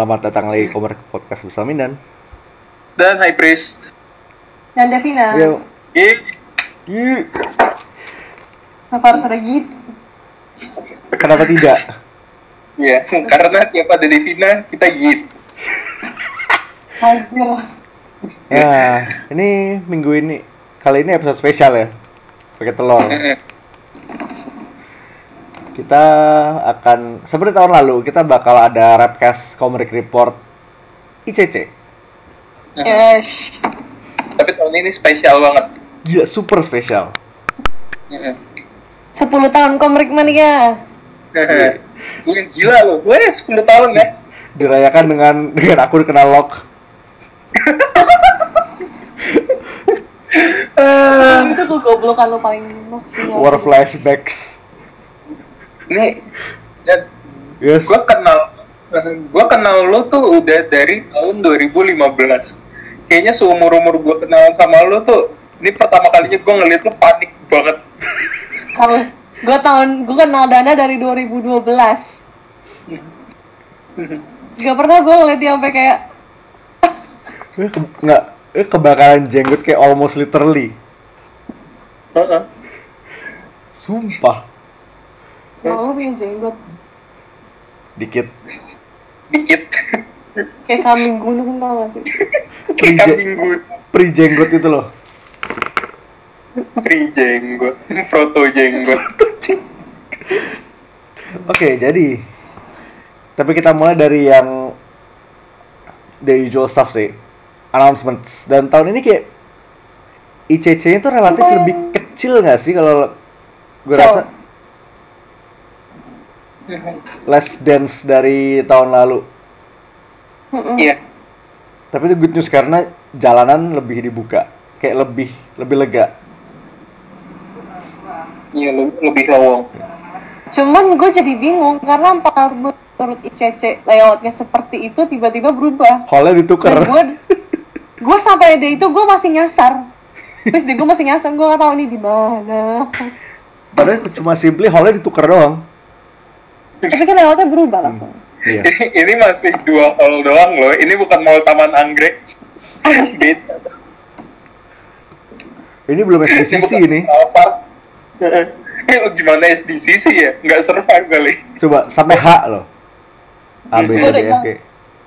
Selamat datang lagi ke Komar Podcast bersama Mindan. Dan High Priest. Dan Devina. Yuk. Ih, Yuk. Kenapa harus ada gitu? Kenapa tidak? ya karena tiap ada Devina kita git. Anjir. Nah, ini minggu ini kali ini episode spesial ya. Pakai telur. Kita akan seperti tahun lalu kita bakal ada Rapcast Comeric Report ICC. Yes. Tapi tahun ini spesial banget. Gila, super spesial. 10 tahun Komrik Mania. Iya gila loh, gue 10 tahun ya. Dirayakan dengan dengan akun kenal lock. itu tuh goblokan lo paling War flashbacks. Nih, dan Yes. gue kenal, gue kenal lo tuh udah dari tahun 2015. Kayaknya seumur umur gue kenal sama lo tuh, ini pertama kalinya gue ngeliat lo panik banget. Kalau gue tahun gue kenal Dana dari 2012. Gak pernah gue ngeliat dia sampai kayak Eh, ke- nggak eh, kebakaran jenggot kayak almost literally. Heeh. Sumpah. Malu punya jenggot Dikit. Dikit. kayak kambing gunung tau gak sih? Kayak kambing gue. Pri jenggot itu loh. Tri jenggot, proto jenggot. Oke, jadi tapi kita mulai dari yang the usual stuff sih. Announcements. Dan tahun ini kayak ICC-nya tuh relatif lebih kecil nggak sih kalau gue So. rasa less dense dari tahun lalu. Iya. Tapi itu good news karena jalanan lebih dibuka, kayak lebih lebih lega. Iya le- lebih lowong. Cuman gue jadi bingung karena empat menurut ICC layoutnya seperti itu tiba-tiba berubah. Hallnya ditukar. Dan gue gue sampai ada itu gue masih nyasar. Terus deh gue masih nyasar gue gak tahu nih di mana. Padahal cuma simply hallnya ditukar doang. Tapi kan layoutnya berubah langsung. Iya. ini masih dua hall doang loh. Ini bukan mall Taman Anggrek. Beda. Ini belum SDCC ini. Apa? Eh, gimana SDCC ya? Nggak survive kali. Coba sampai H loh. A B C D E F G.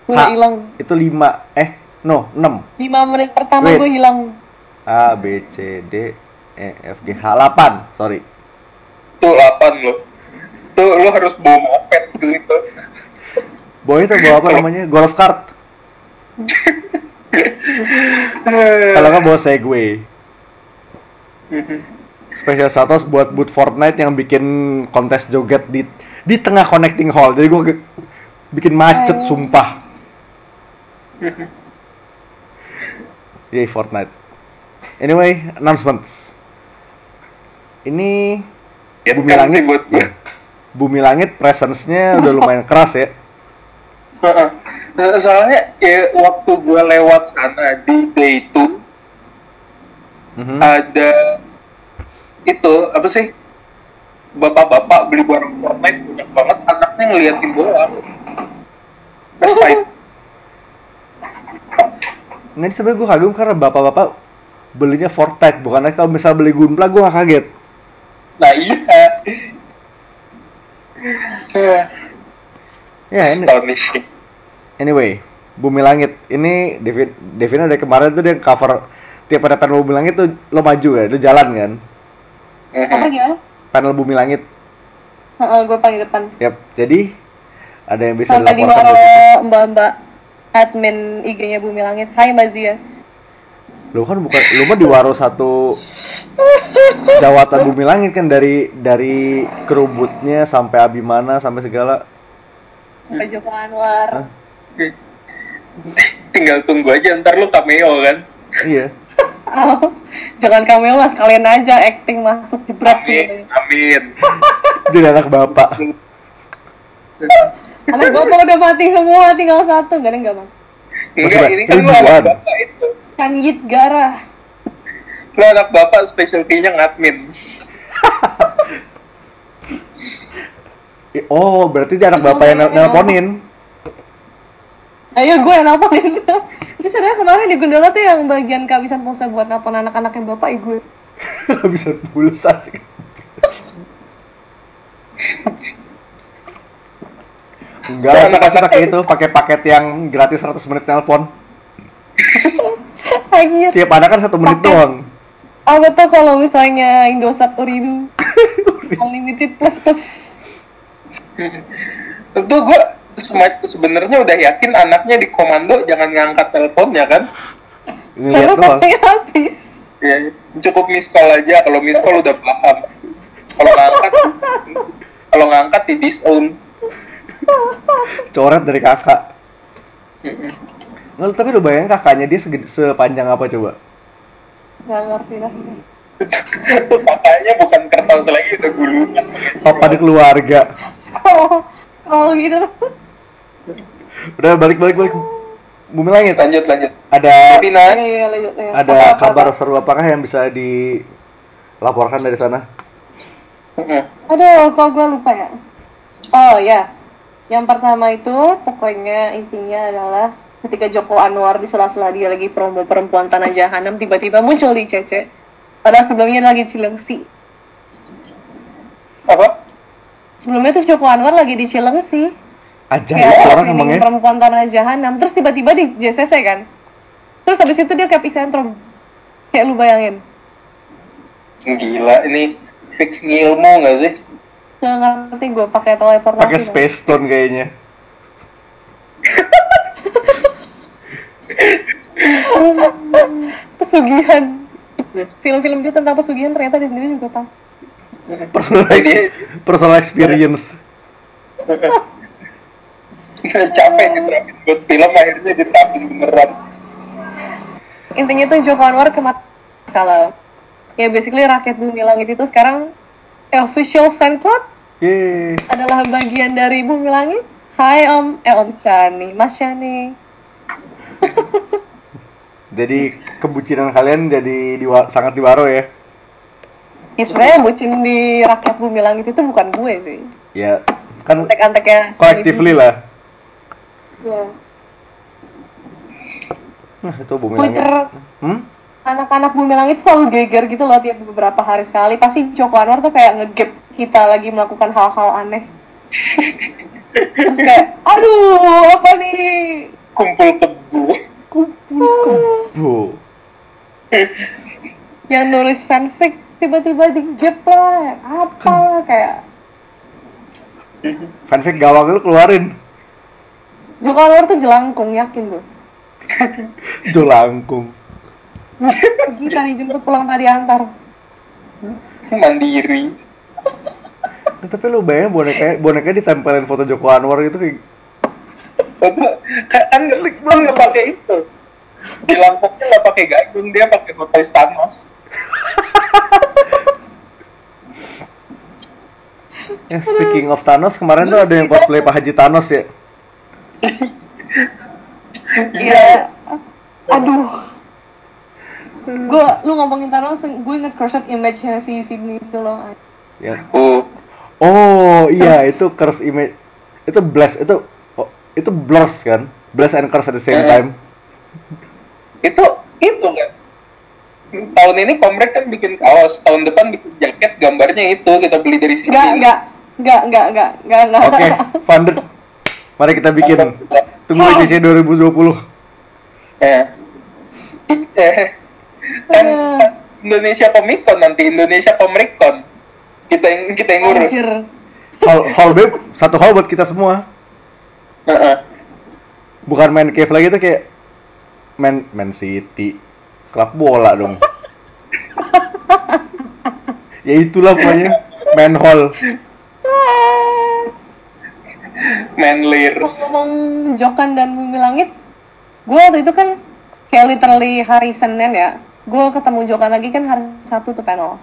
H hilang. itu 5 eh no 6 5 menit pertama gue hilang. A B C D E F G H 8 sorry Tuh 8 lo. Tuh lo harus bawa moped ke situ. boy itu bawa apa namanya? Golf cart. Kalau nggak bawa segway. Special status buat boot Fortnite yang bikin kontes joget di di tengah connecting hall. Jadi gue bikin macet Oh. sumpah. Yay Fortnite. Anyway announcements. Ini Ya Bumi Langit sih buat gue. Bumi Langit presence-nya udah lumayan keras ya. Nah, soalnya ya, waktu gue lewat sana di day 2 Mhm. ada itu apa sih? Bapak-bapak beli barang Fortnite banyak banget anaknya ngeliatin doang. Aside Nah, ini sebenarnya gue kagum karena bapak-bapak belinya Fortnite, bukannya kalau misal beli Gunpla gue kaget. nah iya Ya, ini, astonishing anyway, Bumi Langit. Ini Devin, Devina dari kemarin tuh dia cover tiap ada panel Bumi Langit tuh lo maju ya, lo jalan kan. Apa gimana? Panel Bumi Langit. Heeh, gue paling depan. Yap, jadi ada yang bisa Sampai di dilaporkan situ. mbak-mbak admin IG-nya Bumi Langit. Hai Mbak Lo kan bukan, lo mah di waro satu jawatan Bumi Langit kan dari dari kerubutnya sampai Abimana sampai segala. Sampai Joko Anwar. Hah? tinggal tunggu aja ntar lu cameo kan Iya. Oh, jangan cameo lah sekalian aja acting masuk jebret sih. amin amin Jadi anak bapak. Anak bapak udah mati semua, tinggal satu. Gak ada yang gak mati. enggak ini kan lu anak bapak itu Kanjit Garah. lu anak bapak specialty-nya ngadmin Oh, berarti dia anak bapak yang nel- nelponin. Ayo gue yang nelponin. Ini sebenarnya kemarin di Gundala tuh yang bagian kehabisan pulsa buat nelpon anak-anaknya bapak gue. bisa pulsa sih Enggak, pasti pakai itu, pakai paket yang gratis 100 menit telepon. Anjir. Tiap anak kan satu menit Paket. doang. Apa tuh kalau misalnya Indosat Uridu Unlimited plus plus Tentu gue sebenarnya udah yakin anaknya di komando jangan ngangkat teleponnya kan. Karena pasti habis Ya, cukup miss call aja. Kalau miss call udah paham. Kalau ngangkat, kalau ngangkat di disown. Coret dari kakak. Nggak, tapi lu bayangin kakaknya dia segede, sepanjang apa coba? Gak ngerti lah Makanya bukan kertas lagi udah gulungan. Papa di keluarga. Scroll Scroll gitu Udah balik balik balik. Bumi langit. Lanjut lanjut. Ada Tapi nah, Iya, iya, lanjut, iya. ada Apa, apa, kabar apa? seru apakah yang bisa dilaporkan dari sana? Aduh, kok gue lupa ya Oh ya Yang pertama itu pokoknya intinya adalah ketika Joko Anwar di sela-sela dia lagi promo perempuan tanah jahanam tiba-tiba muncul di Cece padahal sebelumnya lagi di Cilengsi apa? sebelumnya tuh Joko Anwar lagi di Cilengsi Aja ya, orang emangnya. perempuan tanah jahanam terus tiba-tiba di JCC kan terus habis itu dia ke epicentrum kayak lu bayangin Gila ini fix ngilmu nggak sih? nggak ngerti gue pakai teleportasi Pakai space stone kayaknya. pesugihan. Film-film dia tentang pesugihan ternyata di sini juga tahu. Personal, personal experience. Capek diterapin buat film akhirnya diterapin beneran. intinya tuh Joko Anwar kemat kalau ya basically rakyat bumi langit itu sekarang official fan club Yeay. adalah bagian dari bumi langit. Hai Om, eh Om Shani, Mas Shani Jadi kebucinan kalian jadi diwa- sangat diwaro ya. Ya sebenarnya bucin di rakyat bumi langit itu bukan gue sih Ya, kan Antek-anteknya collectively lah. Ya. Nah, itu bumi langit. Twitter Hmm? anak-anak bumi langit selalu geger gitu loh tiap beberapa hari sekali pasti Joko Anwar tuh kayak ngegap kita lagi melakukan hal-hal aneh terus kayak aduh apa nih Kumpul kebu. Bu. yang nulis fanfic tiba-tiba digap lah apa lah kayak Fanfic gawang lu keluarin. Joko Anwar tuh jelangkung yakin gue Jolangkung. kita nih jemput pulang tadi antar Mandiri. Tapi lu bayangin boneka boneka ditempelin foto Joko Anwar gitu kayak kan kan kan nggak pakai itu. Di lampoknya nggak pakai gayung, dia pakai foto Thanos. Ya, speaking of Thanos, kemarin tuh ada yang cosplay Pak Haji Thanos ya. iya aduh gue lu ngomongin Thanos gue inget cursed image-nya si Sydney itu loh Ya. Oh, Oh, iya itu curse image. Itu blast, itu itu blurs kan? Blast and curse at the same Eh. time. itu itu kan. Tahun ini Komrek kan bikin kaos, tahun depan bikin jaket, gambarnya itu kita beli dari sini. Enggak, enggak, enggak, enggak, enggak, enggak, enggak. Oke, funded. Mari kita bikin. Tunggu ICC 2020. Ya. Eh, kan Indonesia Comic Con nanti Indonesia Comic Con kita yang kita yang ngurus. Anjir. Hall, hall babe, satu hall buat kita semua. Bukan main cave lagi tuh kayak main Man City. Klub bola dong. ya itulah pokoknya main hall. Manlir. Ngomong Jokan dan Bumi Langit, gue waktu itu kan kayak literally hari Senin ya, gue ketemu Jokan lagi kan hari Sabtu tuh panel.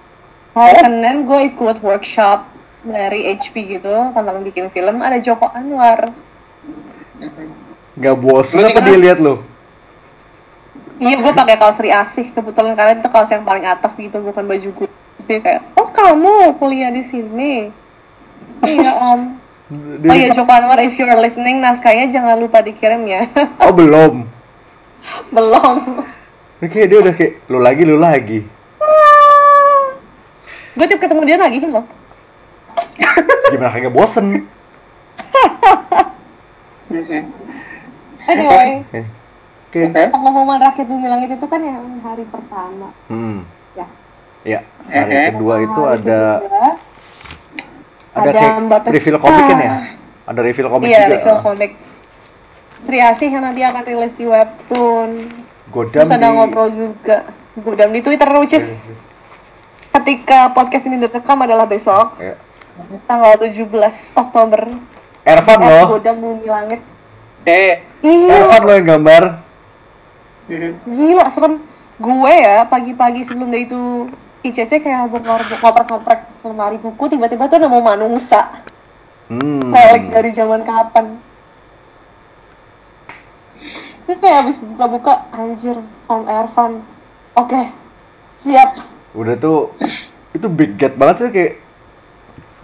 Hari Oh. Senin gue ikut workshop dari HP gitu tentang bikin film, ada Joko Anwar. Gak bosen Lu apa dia lihat lo? Iya, gue pakai kaos Sri Asih kebetulan karena itu kaos yang paling atas gitu, bukan baju gue. Terus dia kayak, oh kamu kuliah di sini? iya om. Oh iya Joko Anwar, if you're listening, naskahnya jangan lupa dikirim ya. Oh belum. Belum. Kayak dia udah kayak lu lagi lu lagi. Gue tiap ketemu dia nagihin loh. Gimana kagak bosen? Anyway, Oke. Eh? pengumuman rakyat bumi langit itu kan yang hari pertama. Hmm. Ya. Ya, hari Eh, eh. kedua itu Hari ada kedua, ada, ada kayak Mbak reveal komik kan ya? Ada reveal komik Iya, juga. reveal komik. Sri Asih yang nanti akan rilis di webtoon. Godam Terus ada di- ngobrol juga. Godam di Twitter, which is ketika podcast ini direkam adalah besok, Ya. tanggal 17 Oktober. Ervan At loh. Godam Bumi Langit. Eh. Ervan loh yang gambar. Gila serem. Gue ya, pagi-pagi sebelum dia itu ICC kayak ngoprek-ngoprek lemari buku, tiba-tiba tuh nemu manungsa. Hmm. Balik dari zaman kapan. Terus kayak abis buka-buka, anjir, Om Ervan. Oke, siap. Udah tuh itu big get banget sih kayak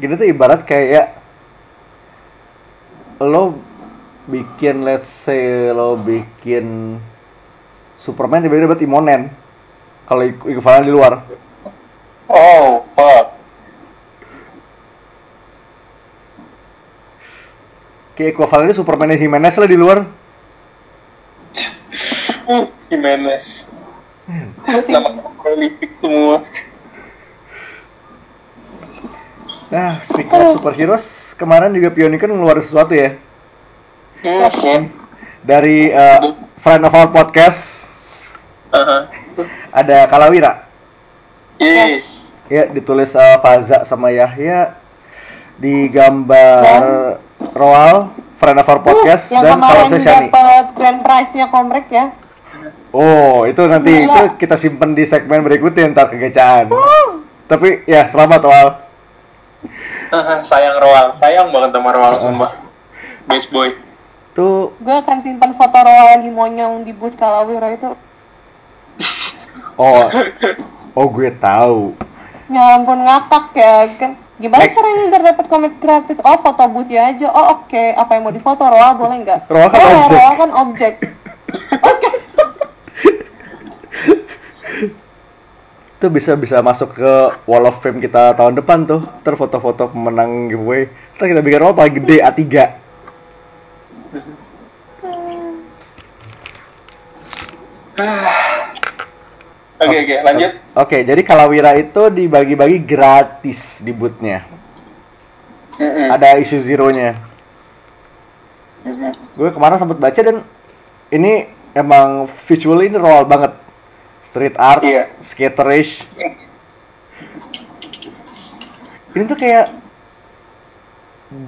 gini tuh ibarat kayak lo bikin let's say lo bikin Superman tiba-tiba dapat Imonen kalau ekuivalen di luar Oh, fuck. kayak ekuivalennya Superman Jimenez lah di luar Uh, Jimenez. Pusing. Nama prolific semua. Nah speaking of superheroes kemarin juga Pionicon ngeluarin sesuatu ya Hmm. dari uh, friend of our podcast Aha. ada Kalawira. Yes. ya ditulis uh, Faza sama Yahya di gambar Roal friend of our podcast Yang dan kemarin Kalawira Shani dapat grand prize-nya komrek ya. oh itu nanti Gila. itu kita simpen di segmen berikutnya ntar kegecaan tapi ya selamat Roal sayang Roal, sayang banget sama Roal sumpah. Best boy. tuh Gue akan simpan foto Roa lagi monyong di booth Kalawira itu. oh oh gue tahu Ya ampun ngakak ya kan. Gimana Next. caranya biar dapat komik gratis? Oh foto boothnya aja. Oh oke. Apa yang mau difoto Roa boleh nggak? Roa kan Boleh, objek. Roa kan objek. Oke. Itu bisa bisa masuk ke wall of fame kita tahun depan tuh ntar foto-foto pemenang giveaway ntar kita bikin paling gede A3 Oke oke, lanjut. Oke, jadi Kalawira itu dibagi-bagi gratis di bootnya. Mm-mm. Ada isu zero-nya. Mm-mm. Gue kemarin sempat baca dan ini emang visually ini roll banget. Street art, Iya. skaterish. Ini tuh kayak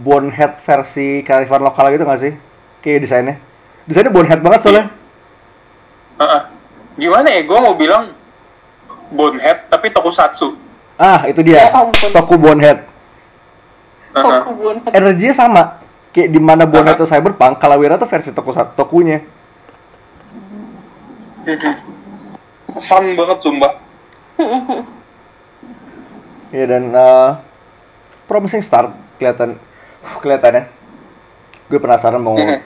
bonehead versi kearifan lokal gitu gak sih? Kayak desainnya. Desainnya bonehead banget soalnya. Ah, Gimana ya? Gue mau bilang bonehead tapi tokusatsu. Ah, itu dia. Ya ampun. Toku bonehead. Aha. Kebun. energinya sama kayak di mana Bona itu cyberpunk Kalawira tuh versi toku tokunya Fun banget sumpah. ya dan uh, promising start kelihatan kelihatannya gue penasaran mau Mhm.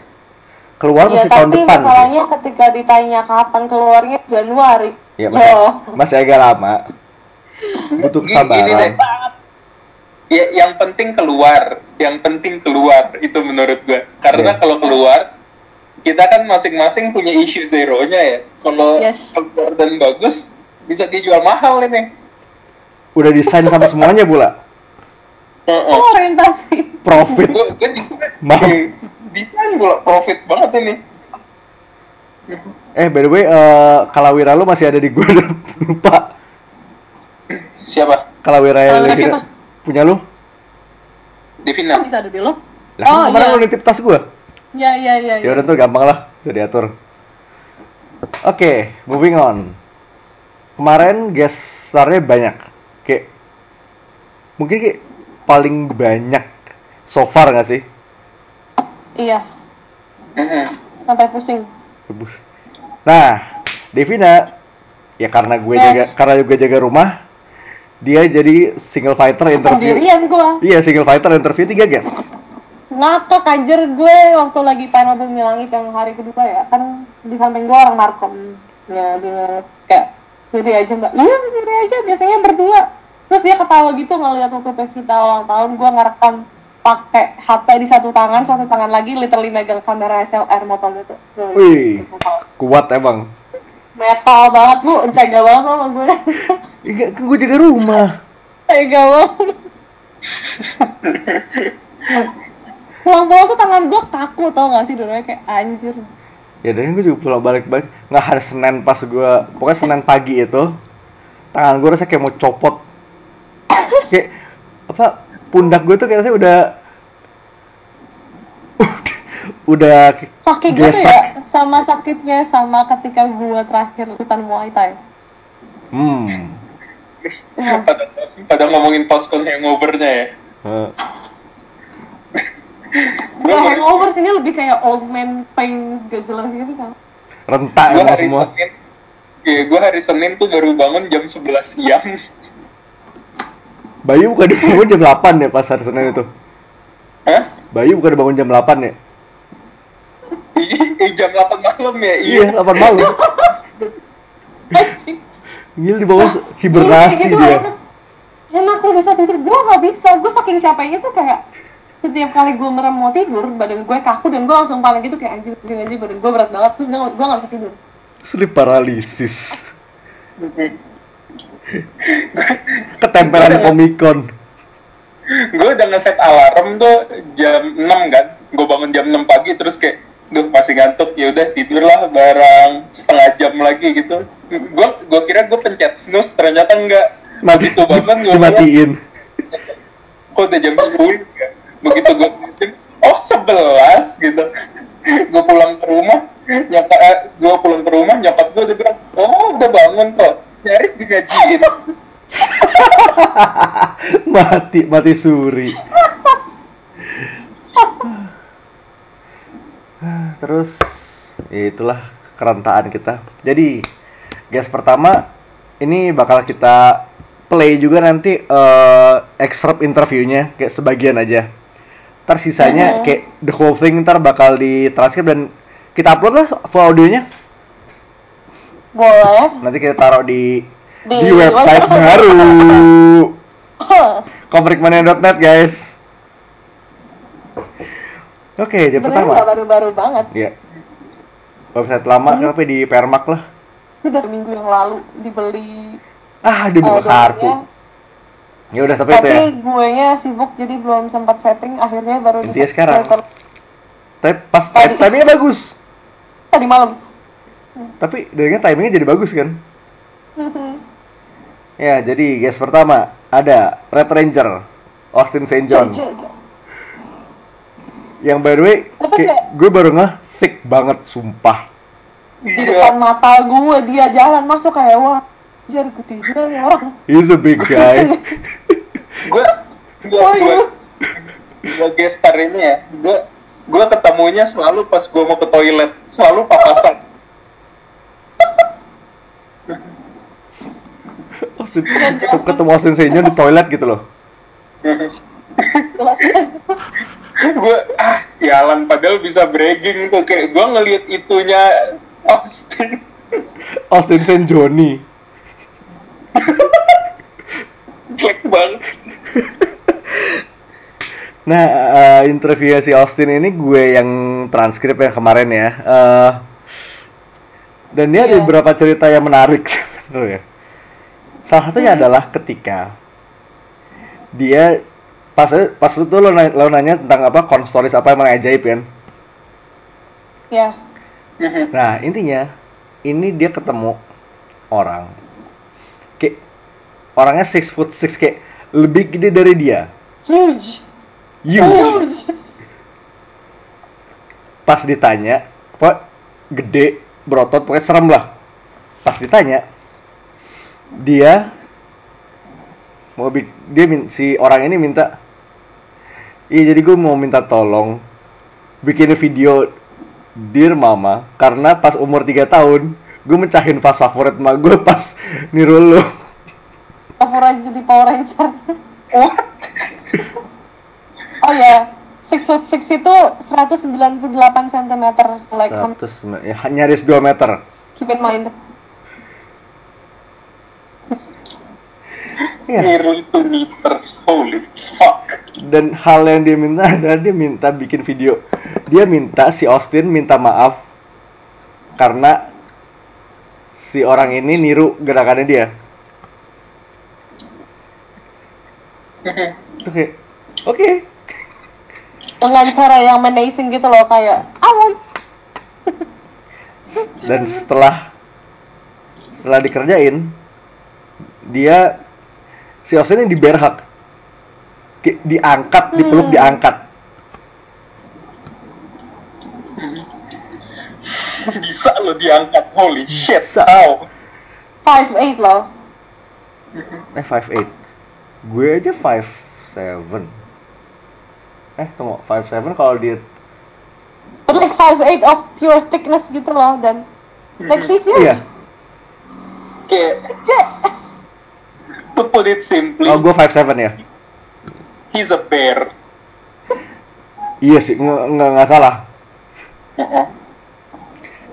keluar Ya masih tahun tapi depan masalahnya ketika ditanya kapan keluarnya Januari. ya masih, Loh. masih agak lama butuh Gini- gini deh. kesabaran Ya, yang penting keluar, yang penting keluar itu menurut gue. Karena Iya. kalau keluar, kita kan masing-masing punya issue zero-nya ya. Kalau Yes. keluar dan bagus, bisa dijual mahal ini. udah desain sama semuanya pula Heeh. Oh, orientasi. profit Gue gue desain, Maaf. desain pula profit banget ini. eh by the way uh, Kalawira lu masih ada di gue lupa Siapa? Kalawira yang Kalawira lagi siapa? punya lu Devina. Bisa ada di lo? lah Oh, kemarin iya. lu nitip tas gue Ya, ya, ya. ya ya. udah tuh gampang lah udah diatur oke moving on kemarin guest starnya banyak kayak mungkin kayak paling banyak so far nggak sih Iya, sampai pusing. Nah Devina ya karena gue Yes. jaga karena juga jaga rumah dia jadi single fighter interview Sendirian gua. iya single fighter interview tiga guys ngakak anjir gue waktu lagi panel bumi langit yang hari kedua ya. Kan di samping gue orang markom ya dia terus kayak sendiri aja mbak. Iya sendiri aja biasanya berdua. Terus dia ketawa gitu ngeliat waktu Pevita ulang tahun gue ngerekam pakai HP di satu tangan satu tangan lagi literally megang kamera SLR motor gitu Wih. Kuat emang. metal banget lu jaga banget sama gue. Iya, kan gue jaga rumah. tega banget pulang-pulang tuh tangan gue kaku tau gak sih? Dulu kayak anjir. Ya dan gue juga pulang balik-balik nggak hari Senin pas gue pokoknya Senin pagi itu tangan gue rasa kayak mau copot. Kayak apa pundak gue tuh kayaknya udah udah kaki gue tuh ya? Sama sakitnya sama ketika gue terakhir ikutan Muay Thai. Hmm. Emang, pada, pada ngomongin postcon hangover-nya ya. Gue hangover sini lebih kayak old man pains gak jelas gitu kan. Rentak Gue emang hari semua. Senin, ya, gue hari Senin tuh baru bangun jam 11 siang. Bayu bukan dibangun jam 8 ya pas hari Senin itu? Hah? Bayu bukan dibangun jam 8 ya? Iya, jam 8 malam ya. iya. 8 malam. Anjing. Gila dibangun Iya, hibernasi kayak gitu, dia. enak. enak gue bisa tidur. Gue gak bisa. Gue saking capeknya tuh kayak setiap kali gue merem mau tidur badan gue kaku dan gue langsung panik gitu kayak anjing anjing anjing badan gue berat banget terus gue gue gak bisa tidur sleep paralysis ketempelan komikon gue udah ngeset alarm tuh jam 6 kan. Gue bangun jam 6 pagi terus kayak Duh, masih ngantuk ya udah tidurlah barang setengah jam lagi gitu. Gue gue kira gue pencet snooze ternyata enggak. mati Begitu banget gue dimatiin kok udah jam 10 ya? Begitu gue oh 11 gitu. Gue pulang ke rumah nyokap eh, gue pulang ke rumah nyokap gue udah bilang oh udah bangun kok nyaris digajiin. Mati mati suri. Terus itulah kerentaan kita. Jadi guys pertama ini bakal kita play juga nanti eh, excerpt interviewnya kayak sebagian aja ntar sisanya Mhm. kayak the whole thing ntar bakal ditranskrip dan kita upload lah full audionya. Boleh. Nanti kita taruh di di, Di website baru. Komprikmania.net guys. Oke jam sebenarnya pertama. baru-baru banget. Ya website lama kenapa di permak lah. Itu dari minggu yang lalu dibeli. Ah buka eh, kartu. Ya udah tapi, itu tapi ya. gue nya sibuk jadi belum sempat setting akhirnya baru Intinya di sekarang. tapi pas Tadi. timingnya bagus. Tadi malam. Tapi dengarnya timingnya jadi bagus kan? Ya jadi guys pertama ada Red Ranger Austin St. John. Yang by the way kayak gue baru thick banget sumpah. Di depan mata gue dia jalan masuk kayak wah jar gede juga orang he's a big guy. Gue gue Oh, gue gue gestar ini ya. Gue gue ketemunya selalu pas gue mau ke toilet. Selalu papasan. Austin ketemu Austin St. John di toilet gitu loh. Gue ah sialan. Padahal bisa bragging tuh. Kayak gue ngelihat itunya Austin. Austin St. Johnny jelek banget Nah, eh, interview si Austin ini gue yang transkrip yang kemarin ya. Eh, dan dia ada Iya. beberapa cerita yang menarik sebenarnya. Salah satunya adalah ketika dia pas pas itu lo, nanya, lo nanya tentang apa konstoris apa yang ajaib kan. ya Nah, intinya ini dia ketemu orang orangnya six foot six kayak lebih gede dari dia. huge You. huge pas ditanya apa gede berotot pokoknya serem lah pas ditanya dia mau dia si orang ini minta iya jadi gue mau minta tolong bikin video Dear Mama karena pas umur 3 tahun gue mecahin pas favorit emak gue pas niru lo Power Ranger di Power Ranger what oh ya six foot six itu 198 cm so like um, 100 ya, nyaris 2 meter. keep in mind 2 meters. Holy fuck. Dan hal yang dia minta adalah dia minta bikin video. Dia minta si Austin minta maaf karena si orang ini niru gerakannya dia. Oke. Oke. dengan cara yang menacing gitu loh kayak I want Dan setelah setelah dikerjain dia si Austin ini diberhak. Diangkat, dipeluk Hmm. diangkat. Bisa lo diangkat. Holy shit. Bisa. How? 5'8 loh Eh 58. Gue aja 57. Eh tunggu, 57 kalau dia but like 5'8 of pure thickness gitu loh dan like he's huge Iya. Kayak, to put it simply, Oh, gue 57 ya. he's a bear. Iya sih, nggak nggak salah.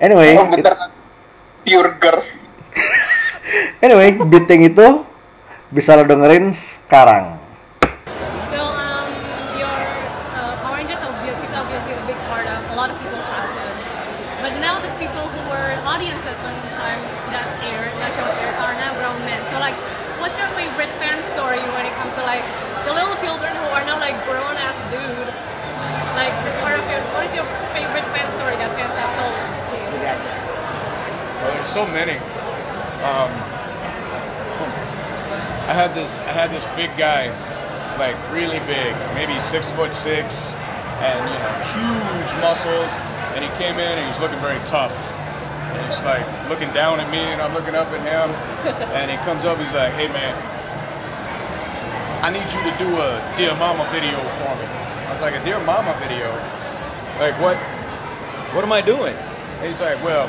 Anyway, Oh, bener. Pure girth. anyway, beating itu bisa lo dengerin sekarang. So um, your uh, Power Rangers obvious is obviously a big part of a lot of people's childhood. But now the people who were audiences when time that aired, that show aired, are now grown men. So like, what's your favorite fan story when it comes to like the little children who are now like grown ass dude? Like, part of your, what is your favorite fan story that fans have told to you? Well, there's so many. Um, I had this I had this big guy, like really big, maybe six foot six, and you know huge muscles. And he came in and he was looking very tough. And he's like looking down at me, and I'm looking up at him. And he comes up, he's like, "Hey man, I need you to do a Dear Mama video for me." I was like, "A Dear Mama video? Like what? What am I doing?" And he's like, "Well,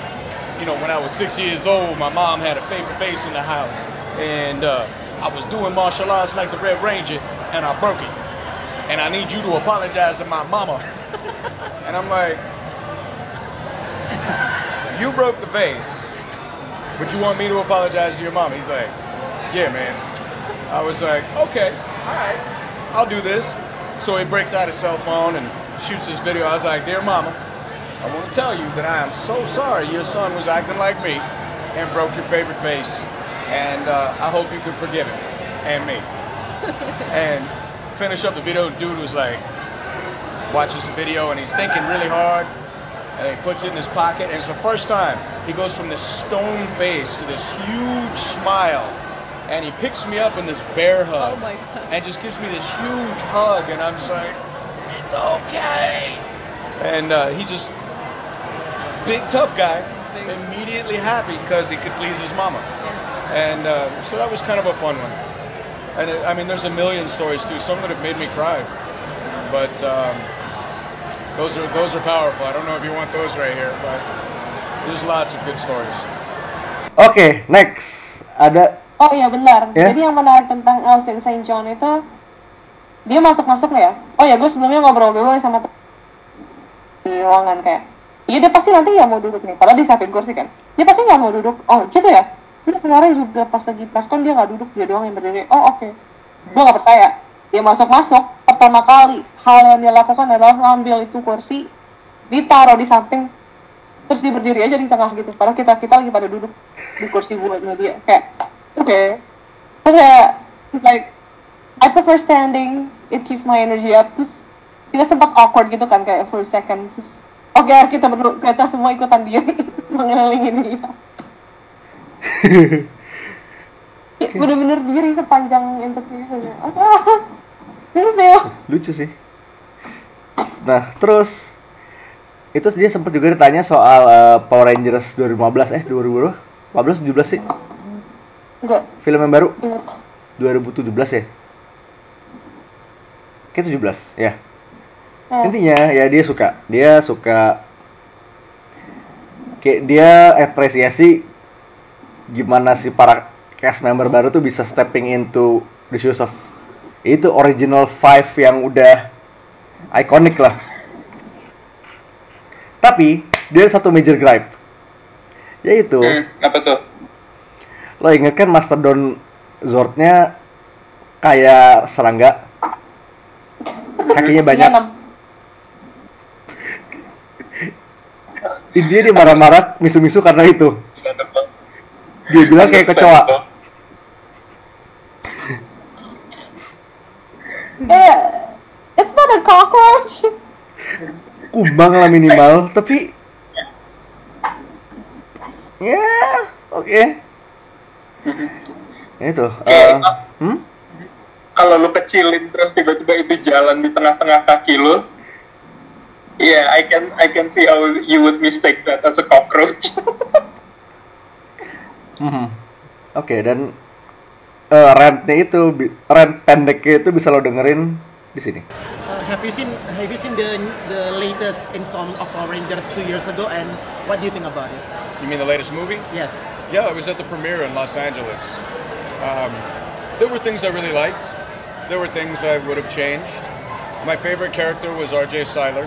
you know, when I was six years old, my mom had a favorite face in the house, and uh, I was doing martial arts like the Red Ranger, and I broke it. And I need you to apologize to my mama." and I'm like, "You broke the vase, but you want me to apologize to your mom?" He's like, "Yeah, man." I was like, "Okay, all right, I'll do this." So he breaks out his cell phone and shoots this video. I was like, "Dear mama." I want to tell you that I am so sorry your son was acting like me and broke your favorite vase, and uh, I hope you can forgive him and me. and finish up the video. Dude was like, watches the video and he's thinking really hard, and he puts it in his pocket, and it's the first time he goes from this stone face to this huge smile, and he picks me up in this bear hug Oh my god. and just gives me this huge hug, and I'm just like, it's okay. And uh, he just, big tough guy, Big. immediately happy because he could please his mama. And uh, so that was kind of a fun one. And it, I mean, there's a million stories too. Some that have made me cry, but um, those are those are powerful. I don't know if you want those right here, but there's lots of good stories. Oke, next ada Oh iya benar. Ya. Jadi yang menarik tentang Austin St. John itu dia masuk-masuk nggak ya? Oh ya gue sebelumnya ngobrol dulu sama di ruangan kayak iya dia pasti nanti nggak mau duduk nih. Padahal disiapin kursi kan. Dia pasti nggak mau duduk. Oh gitu ya? Dia kemarin juga pas lagi preskon dia nggak duduk dia doang yang berdiri. Oh oke. Gue nggak percaya. Dia masuk-masuk. Pertama kali hal yang dia lakukan adalah ngambil itu kursi ditaruh di samping terus dia berdiri aja di tengah gitu. Padahal kita kita lagi pada duduk di kursi buatnya dia. Kayak oke. Terus kayak like I prefer standing. It keeps my energy up. Terus kita sempat awkward gitu kan kayak for a second terus oke kita berdua kita semua ikutan dia mengelilingi dia bener-bener diri sepanjang interview. Itu terus lucu sih. Nah, terus itu dia sempat juga ditanya soal eh, Power Rangers 2015 eh 2000 15 17 sih? Enggak. Film yang baru? Inget 2017 ya? Kayak 17 ya? Eh, intinya ya dia suka. Dia suka kayak dia apresiasi gimana si para cast member baru tuh bisa stepping into the shoes of itu original five yang udah ikonik lah. Tapi dia ada satu major gripe, yaitu Hmm, apa tuh? lo inget kan Mastodon Zordnya kayak serangga, kakinya banyak. Iya, enam. Intinya dia marah-marah, misu-misu karena itu. Dia bilang kayak kecoa. Eh, it's not a cockroach. Kumbang lah minimal, tapi ya oke. Ya itu. eh, hmm? Kalau lu kecilin terus tiba-tiba itu jalan di tengah-tengah kaki lu, yeah, I can I can see how you would mistake that as a cockroach. Mhm. Oke dan eh, rantnya itu bi- rant pendeknya itu bisa lo dengerin di sini. Uh, have you seen Have you seen the the latest installment of Power Rangers two years ago, and what do you think about it? You mean the latest movie? Yes. Yeah, I was at the premiere in Los Angeles. Um, there were things I really liked. There were things I would have changed. My favorite character was R.J. Seiler.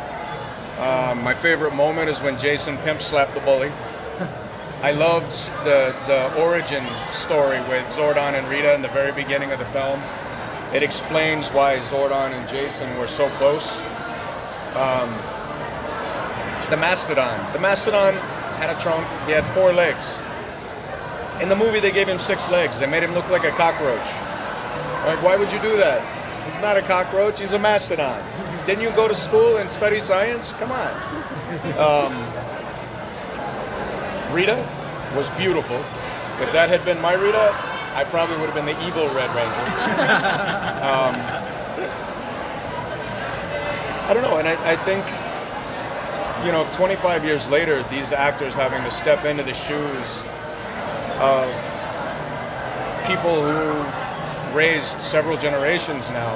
Um, my favorite moment is when Jason pimp slapped the bully. I loved the the origin story with Zordon and Rita in the very beginning of the film. It explains why Zordon and Jason were so close. Um, the Mastodon. The Mastodon had a trunk. He had four legs. In the movie, they gave him six legs. They made him look like a cockroach. Like, why would you do that? He's not a cockroach. He's a mastodon. Didn't you go to school and study science? Come on. Um, Rita was beautiful. If that had been my Rita, I probably would have been the evil Red Ranger. Um, I don't know, and I, I think you know, 25 years later, these actors having to step into the shoes of people who raised several generations now.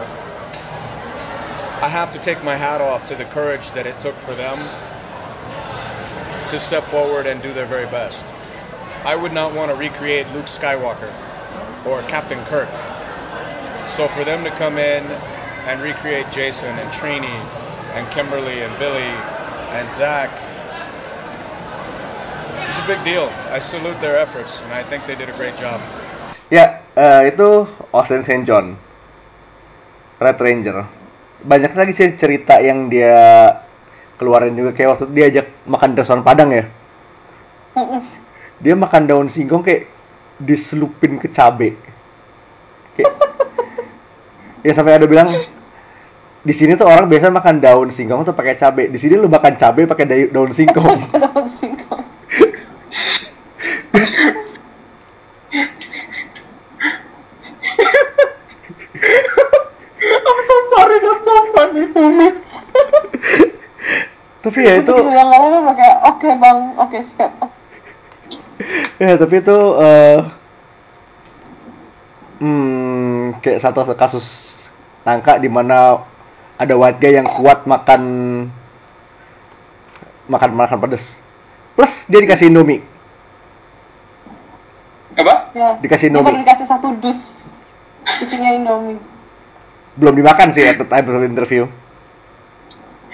I have to take my hat off to the courage that it took for them to step forward and do their very best. I would not want to recreate Luke Skywalker or Captain Kirk. So for them to come in and recreate Jason and Trini and Kimberly and Billy and Zach, it's a big deal. I salute their efforts, and I think they did a great job. Ya, eh, itu Austin St. John, Red Ranger. Banyak lagi sih cerita yang dia keluarin juga kayak waktu dia ajak makan restoran Padang ya. Dia makan daun singkong kayak diselupin ke cabe. Kayak, ya sampai ada bilang di sini tuh orang biasa makan daun singkong tuh pakai cabe. Di sini lu makan cabe pakai da- daun singkong. Daun singkong. I'm so sorry that's so funny to me. Tapi ya itu yang ngomong pakai oke bang, oke siap. ya tapi itu eh hmm, kayak satu kasus tangka di mana ada white guy yang kuat makan makan makan pedes plus dia dikasih indomie Apa? Ya. Dikasih Dia Indomie. baru dikasih satu dus isinya Indomie. belum dimakan sih at the time interview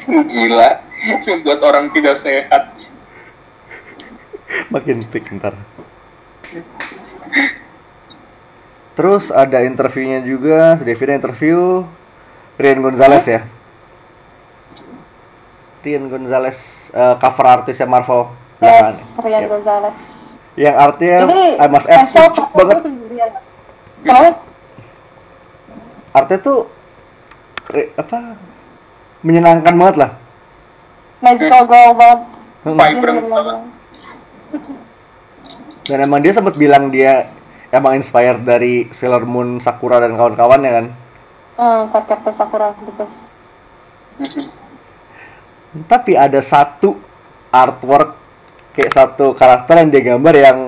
Gila. Membuat orang tidak sehat. makin pick ntar terus ada interviewnya juga Devina interview Rian Gonzalez ya Rian Gonzalez eh, cover artisnya Marvel. Yes, Rian Yep. Gonzalez. yang artinya Ini I must add banget artinya tuh apa menyenangkan banget lah Magical girl banget. Hmm. Vibrant Dia banget. dan emang dia sempat bilang dia emang inspired dari Sailor Moon Sakura dan kawan-kawannya kan Hmm, Captain Sakura the best. tapi ada satu artwork kayak satu karakter yang dia gambar yang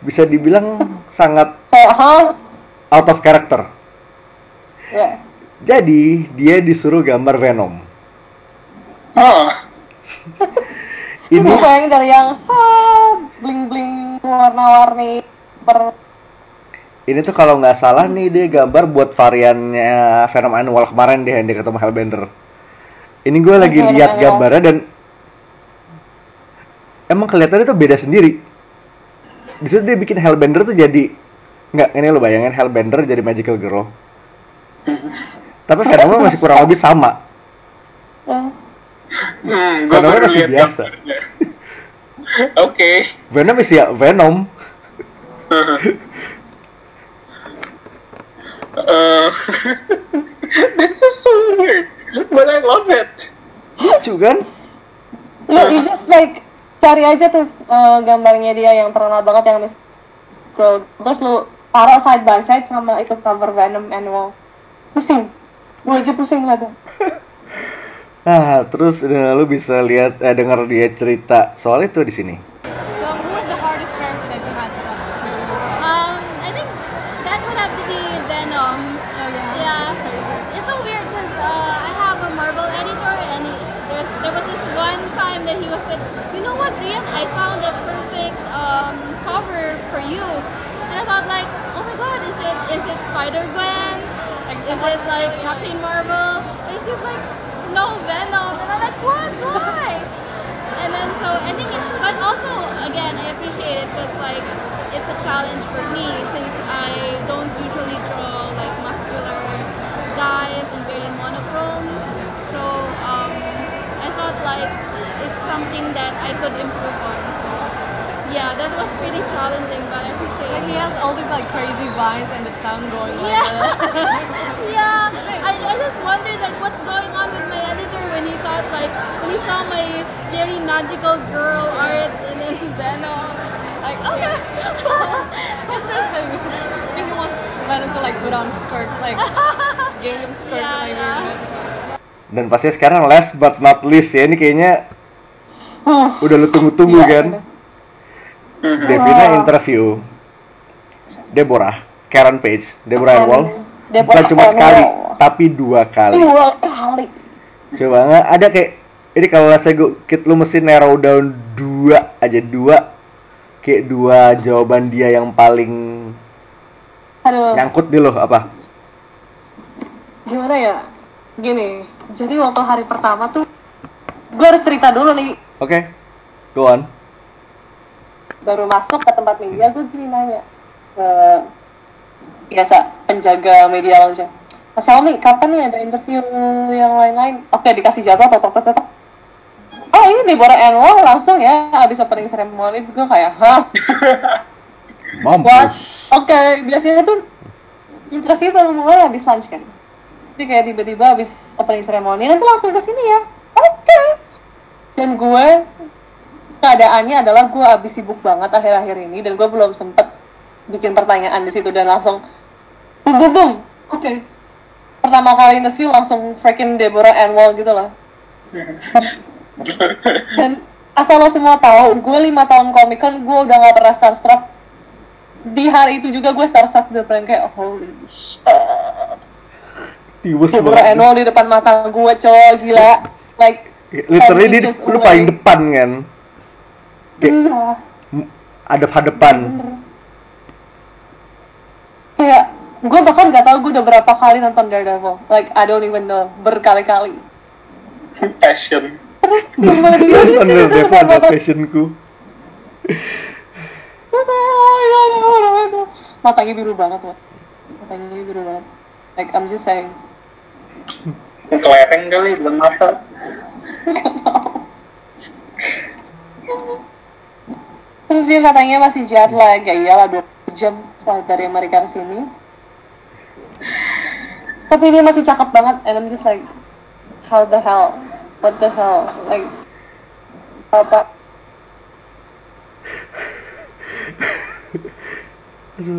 bisa dibilang sangat out of character Ya. jadi dia disuruh gambar Venom Hah. Ini bayangin dari yang bling bling warna-warni per ini tuh kalau nggak salah nih dia gambar buat variannya Venom Annual kemarin deh yang dia ketemu Hellbender. Ini gue lagi Oke, lihat gambarnya dan emang kelihatannya tuh beda sendiri. Di situ dia bikin Hellbender tuh jadi nggak ini lo bayangin Hellbender jadi Magical Girl. Tapi Venom masih kurang lebih sama. Eh, Hmm, gue Venomnya masih biasa. Oke. Venom is ya Venom Uh, this is so weird, but I love it. lucu kan Lu you just like cari aja tuh eh, gambarnya dia yang terkenal banget yang Miss Girl. Terus lu taruh side by side sama itu cover Venom Annual. Pusing. Gue aja pusing liatnya. ah terus eh, lu bisa lihat eh, dengar dia cerita soal itu di sini So who was the hardest character that you had to to? Um, I think that would have to be Venom. Oh yeah. Yeah, it's so weird because uh, I have a Marvel editor, and he, there, there was just one time that he was like, you know what, Rian, I found a perfect um, cover for you, and I thought like, oh my god, is it is it Spider Gwen? Is it like Captain Marvel? And she's like, no, Venom, and I'm like, what? Why? And then so I think, it, but also again I appreciate it because like it's a challenge for me since I don't usually draw like muscular guys and very monochrome. So um, I thought like it's something that I could improve on. So yeah, that was pretty challenging, but I appreciate Like it. he has all these like crazy vines and the tongue going like Yeah, that. yeah. I, I just wondered like what's going on with my editor when he thought like when he saw my very magical girl art and then Venom. like oh, okay. Interesting. I think he wants Venom to like put on skirts, like give him skirts Yeah, like yeah. yeah. dan pasti sekarang last but not least ya ini kayaknya udah lu tunggu-tunggu Iya, kan udah. Devina interview Deborah Karen Page Deborah Karen- Deborah bukan cuma Anwar. sekali tapi dua kali. Dua kali. coba nggak? Ada kayak ini kalau saya gue kit lu mesti narrow down dua aja dua. Kayak dua jawaban dia yang paling Aduh. nyangkut di lo apa? Gimana ya? Gini jadi waktu hari pertama tuh gue harus cerita dulu nih. Oke go on baru masuk ke tempat media gue gini nanya ke biasa penjaga media lounge Mas Helmi kapan nih ada interview yang lain-lain oke dikasih jadwal tok tok tok tok. oh ini Deborah Anwar langsung ya abis opening ceremony gue kayak hah mampus Oke, biasanya tuh interview baru mulai habis lunch kan. Jadi kayak tiba-tiba habis opening ceremony nanti langsung ke sini ya. Oke. Dan gue keadaannya adalah gue habis sibuk banget akhir-akhir ini dan gue belum sempet bikin pertanyaan di situ dan langsung bum bum bum. Oke. Pertama kali interview langsung freaking Deborah Anwar gitu lah. Dan asal lo semua tahu, gue lima tahun Comic Con gue udah gak pernah starstruck di hari itu juga gue starstruck di depan kayak holy shit Deborah Anwar di depan mata gue cowok gila like literally di, lu paling depan kan kayak iya. M- hadap-hadapan. Kayak gue bahkan gak tau gue udah berapa kali nonton Daredevil. Like I don't even know. Berkali-kali. Passion. terus tiba dia? Di nonton Devo ada mata passionku. Matanya biru banget loh matanya biru banget. Like I'm just saying. Kelereng kali bukan mata. Terus dia katanya masih jet lag, ya iyalah 20 jam flight dari Amerika ke sini. Tapi dia masih cakep banget, and I'm just like, how the hell, what the hell, like, apa?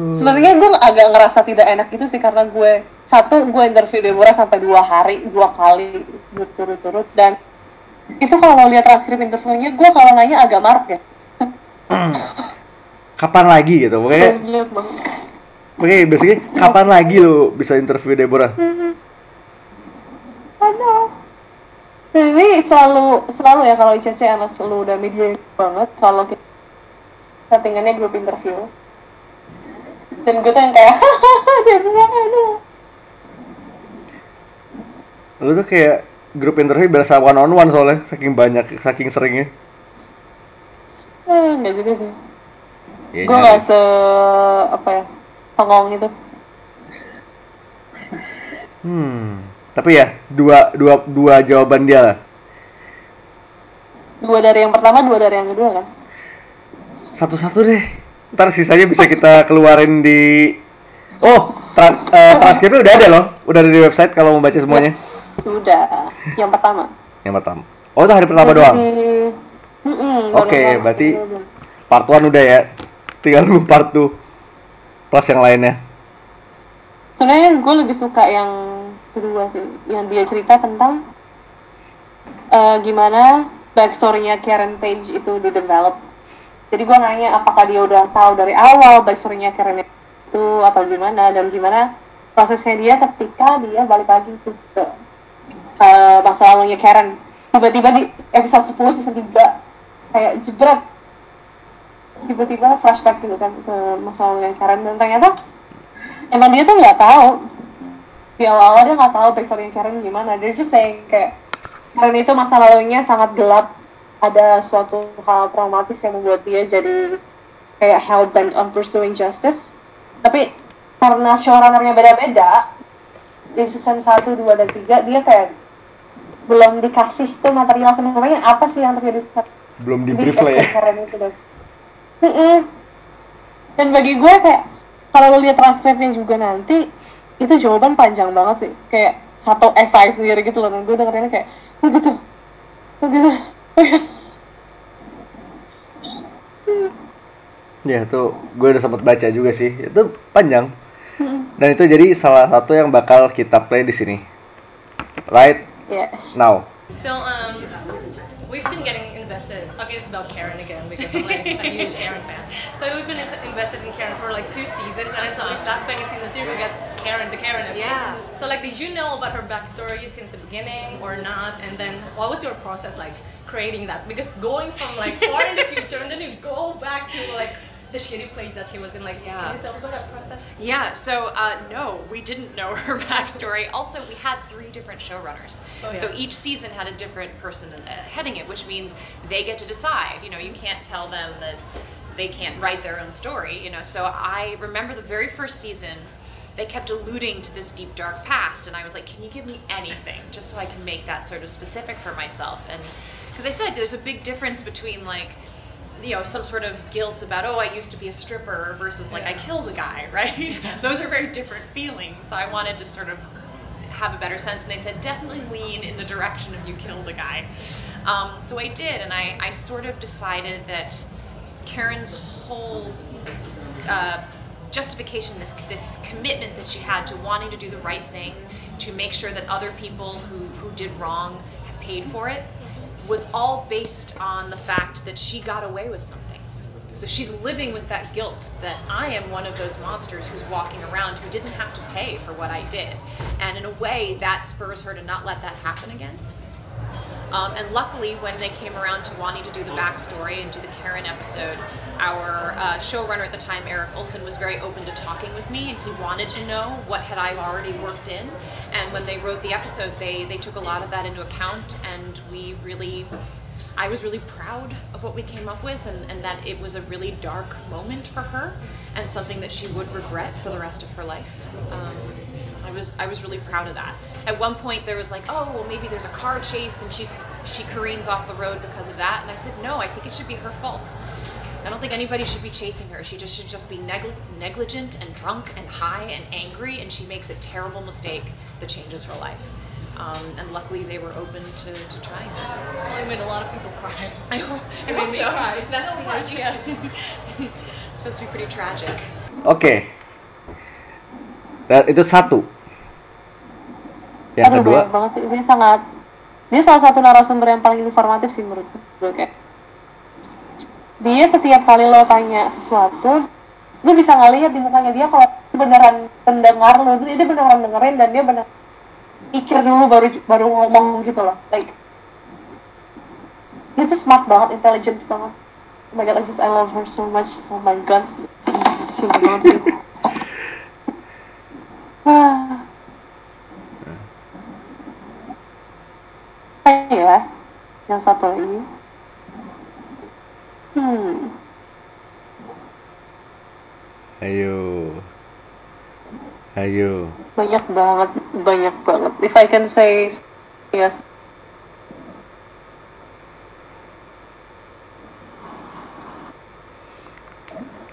Sebenarnya gue agak ngerasa tidak enak itu sih karena gue satu gue interview Deborah sampai dua hari dua kali berturut-turut dan itu kalau lihat transkrip interviewnya gue kalau nanya agak marah ya. Kapan lagi gitu pokoknya Iya, Bang. pokoknya basically kapan lagi lo bisa interview Deborah Ada. Dan ini selalu selalu ya kalau ICC anak lu udah media banget kalau kita settingannya grup interview. Dan gue tuh yang kayak bilang aduh. lu tuh kayak grup interview berasa one on one soalnya saking banyak saking seringnya Eh, enggak juga sih. ya, gue nggak se apa ya songong itu. hmm tapi ya dua dua dua jawaban dia lah Dua dari yang pertama, dua dari yang kedua kan. satu-satu deh ntar sisanya bisa kita keluarin di oh eh, transkripnya udah ada loh udah ada di website kalau mau baca semuanya sudah. Yang pertama. yang pertama oh itu hari pertama doang Oke, pertama. berarti- part 1 udah ya tinggal nunggu part 2 plus yang lainnya Sebenarnya gue lebih suka yang kedua sih, yang dia cerita tentang eh, gimana backstory-nya Karen Page itu di develop. Jadi gue nanya apakah dia udah tahu dari awal backstory-nya Karen itu atau gimana dan gimana prosesnya dia ketika dia balik lagi ke eh, masa lalunya Karen. Tiba-tiba di episode 10 season 3 kayak jebret. Tiba-tiba flashback gitu kan ke masa lalunya Karen dan ternyata emang dia tuh nggak tahu. Di awal-awal dia nggak tahu backstory Karen gimana. Dia just saying kayak Karen itu masa lalunya sangat gelap. Ada suatu hal traumatis yang membuat dia jadi kayak hell bent on pursuing justice. Tapi karena showrunnernya beda-beda di season 1, 2, dan 3 dia kayak belum dikasih tuh material sebenarnya. Apa sih yang terjadi belum di brief lah ya. Dan bagi gue kayak kalau lo lihat transkripnya juga nanti itu jawaban panjang banget sih. Kayak satu essay sendiri gitu loh. Dan gue dengerinnya kayak oh gitu. Oh gitu. Ya itu gue udah sempat baca juga sih. Itu panjang. Dan itu jadi salah satu yang bakal kita play di sini. Right yes. now So um, we've been getting invested. Okay, it's about Karen again because I'm like a huge Karen fan. So we've been invested in Karen for like two seasons, and until we start playing in season three, we got Karen, the Karen episode. Yeah. So like, did you know about her backstory since the beginning or not? And then what was your process like creating that? Because going from like far in the future and then you go back to like the shitty place that she was in. Like, Yeah. can you tell about that process? Yeah, so uh, no, we didn't know her backstory. Also, we had three different showrunners. Oh, yeah. So each season had a different person heading it, which means they get to decide. You know, you can't tell them that they can't write their own story, you know. So I remember the very first season, they kept alluding to this deep, dark past, and I was like, can you give me anything just so I can make that sort of specific for myself? And because I said there's a big difference between like, you know, some sort of guilt about, oh, I used to be a stripper versus like I killed a guy, right? Those are very different feelings. So I wanted to sort of have a better sense, and they said definitely lean in the direction of you killed a guy. Um, so I did, and I, I sort of decided that Karen's whole uh, justification, this this commitment that she had to wanting to do the right thing, to make sure that other people who, who did wrong paid for it, was all based on the fact that she got away with something. So she's living with that guilt that I am one of those monsters who's walking around who didn't have to pay for what I did. And in a way, that spurs her to not let that happen again. Um, and luckily, when they came around to wanting to do the backstory and do the Karen episode, our uh, showrunner at the time, Eric Olson, was very open to talking with me, and he wanted to know what had I already worked in. And when they wrote the episode, they they took a lot of that into account, and we really. I was really proud of what we came up with, and, and that it was a really dark moment for her, and something that she would regret for the rest of her life. Um, I was I was really proud of that. At one point there was like, oh well maybe there's a car chase and she she careens off the road because of that, and I said no, I think it should be her fault. I don't think anybody should be chasing her. She just should just be negli- negligent and drunk and high and angry, and she makes a terrible mistake that changes her life. Um, and luckily they were open to, to trying that. Well, it made a lot of people cry. I hope, I It hope made me so. cry. That's so the much. idea. it's supposed to be pretty tragic. Oke. Dan itu satu. Yang Aduh, kedua, banget sih. Dia sangat, dia salah satu narasumber yang paling informatif sih menurut gue kayak. Dia setiap kali lo tanya sesuatu, lo bisa ngeliat di mukanya dia kalau beneran pendengar lo, dia beneran dengerin dan dia bener pikir dulu baru baru ngomong gitu loh. Like, dia tuh smart banget, intelligent banget. Oh my god, I just I love her so much. Oh my god, cinta banget. Ah. Yang satu lagi. Hmm. Ayo. Ayo. Banyak banget, banyak banget. If I can say yes.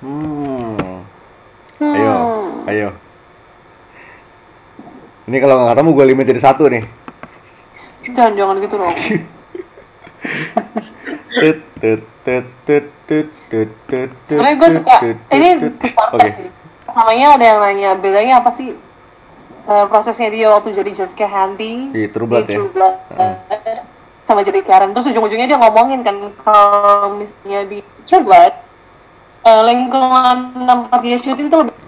Hmm. Ayo, Hmm. ayo. Ini kalau nggak ketemu gue limit jadi satu nih. Jangan jangan gitu dong. Sebenarnya gue suka. Ini parter Oke. sih. Pertamanya ada yang nanya bedanya apa sih eh, prosesnya dia waktu jadi Jessica Handy Di True Blood ya? True Blood, Heeh. sama jadi Karen. Terus ujung-ujungnya dia ngomongin kan kalau misalnya di True Blood eh, lingkungan tempat dia syuting tuh lebih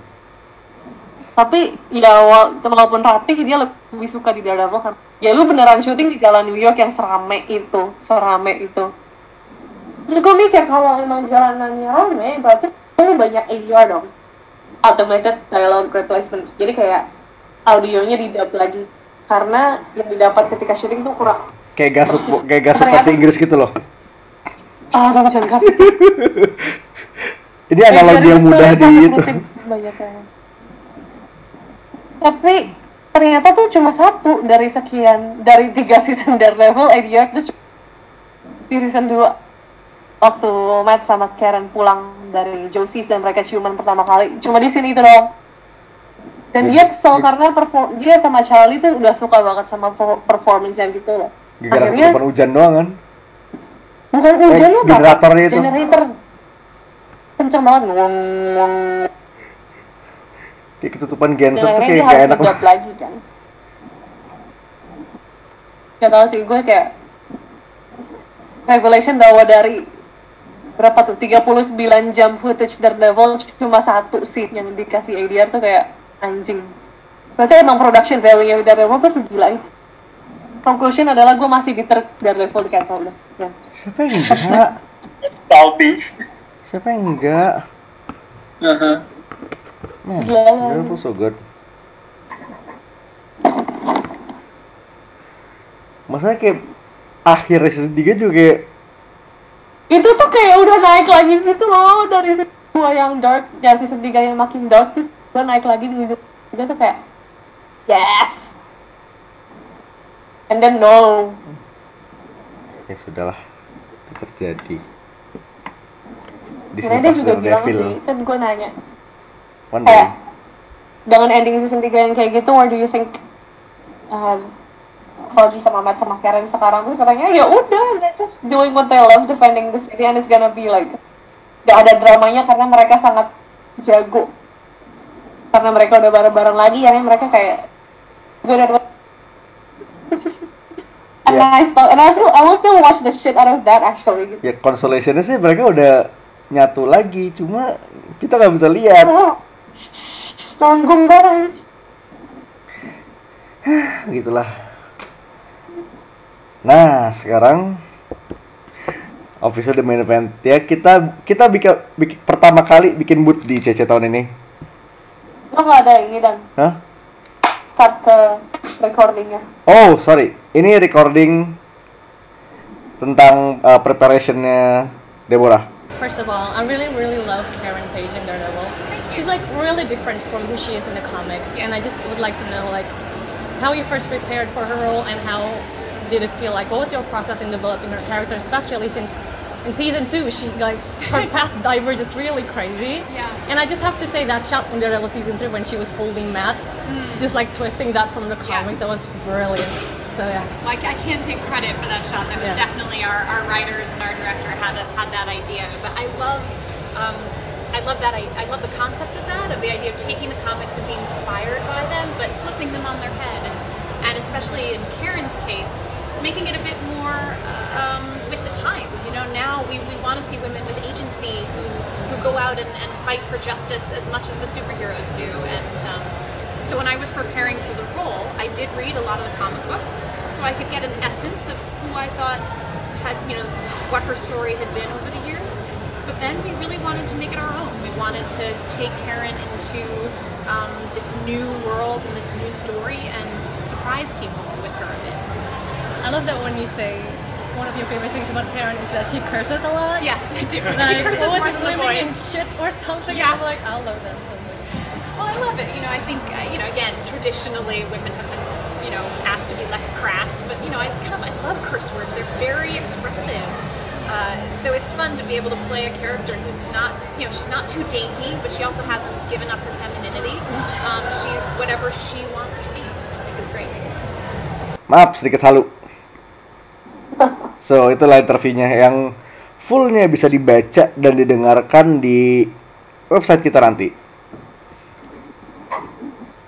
tapi ya wa- walaupun rapih dia lebih suka di Daredevil kan. Ya lu beneran syuting di jalan New York yang serame itu serame itu. Terus gue mikir kalau emang jalanannya rame berarti lu banyak ADR dong. Automated dialogue replacement. Jadi kayak audionya didub lagi. Karena yang didapat ketika syuting tuh kurang Kayak Persis. kayak Ternyata- seperti Inggris gitu loh. ah jangan kasih Ini analogi yang mudah di itu. banyak yang tapi ternyata tuh cuma satu dari sekian dari tiga season Daredevil ADR tuh cu- di season 2 waktu Matt sama Karen pulang dari Josie's dan mereka ciuman pertama kali cuma di sini itu doang. Dan dia kesel karena perform dia sama Charlie tuh udah suka banget sama per- performance yang gitu loh. Akhirnya ketutupan hujan doang kan. bukan hujan Eh, loh generatornya itu. generator. Kenceng banget. Ngong Kayak ketutupan genset tuh kayak gak enak dub lagi kan Gak tau sih gue kayak Revelation bahwa dari berapa tuh 39 jam footage Daredevil cuma satu scene yang dikasih ADR tuh kayak anjing berarti emang production value nya Daredevil tuh segila itu conclusion adalah gue masih bitter Daredevil di cancel udah Siapa yang enggak? Salty. Siapa yang enggak? Aha. Man, Gila. Daredevil so good. Masalahnya kayak akhir season 3 juga kayak itu tuh kayak udah naik lagi gitu loh dari 2 yang dark dan season 3 yang makin dark terus udah naik lagi di season 3 tuh kayak yes and then no ya sudahlah itu terjadi. Di sebenarnya dia juga bilang sih kan gue nanya One day. kayak dengan ending season 3 yang kayak gitu where do you think um, sama Matt sama Karen sekarang tuh katanya ya udah they're just doing what they love defending the city and it's gonna be like gak ada dramanya karena mereka sangat jago karena mereka udah bareng-bareng lagi akhirnya mereka kayak gue udah and Yeah. I still and I feel I will still watch the shit out of that actually Ya consolationnya sih mereka udah nyatu lagi, cuma kita nggak bisa lihat. oh, tanggung banget Gitulah. Nah, sekarang official the main event. Ya kita kita bikin, bikin pertama kali bikin booth di CC tahun ini. lo gak ada ini dan Hah? cut ke recordingnya Oh, sorry. Ini recording tentang uh, preparationnya Deborah. First of all, I really, really love Karen Page in Daredevil. She's like really different from who she is in the comics, and I just would like to know like how you first prepared for her role and how did it feel like? What was your process in developing her character, especially since in season two she like her path diverges really crazy. Yeah. And I just have to say that shot in Daredevil season three when she was holding Matt, mm. just like twisting that from the comics, that was brilliant. So yeah. Like I can't take credit for that shot. That was Yeah. definitely our, our writers and our director had a, had that idea. But I love um, I love that I, I love the concept of that of the idea of taking the comics and being inspired by them, but flipping them on their head. And, and especially in Karen's case, making it a bit more um, with the times. You know, now we, we want to see women with agency who, who go out and, and fight for justice as much as the superheroes do. And um, so when I was preparing for the role, I did read a lot of the comic books so I could get an essence of who I thought had, you know, what her story had been over the years. But then we really wanted to make it our own. We wanted to take Karen into um, this new world and this new story and surprise people with her a bit. I love that when you say one of your favorite things about Karen is that she curses a lot. Yes, I do. Like, she curses what more was than the swimming in shit or something. Yeah. I'm like, I love that so much. Well, I love it. You know, I think uh, you know again, traditionally women have been you know asked to be less crass, but you know I kind of I love curse words. They're very expressive. Uh, so it's fun to be able to play a character who's not, you know, she's not too dainty, but she also hasn't given up her femininity. Um, she's whatever she wants to be, which I think is great. Maaf sedikit halu. So itulah interviewnya yang fullnya bisa dibaca dan didengarkan di website kita nanti.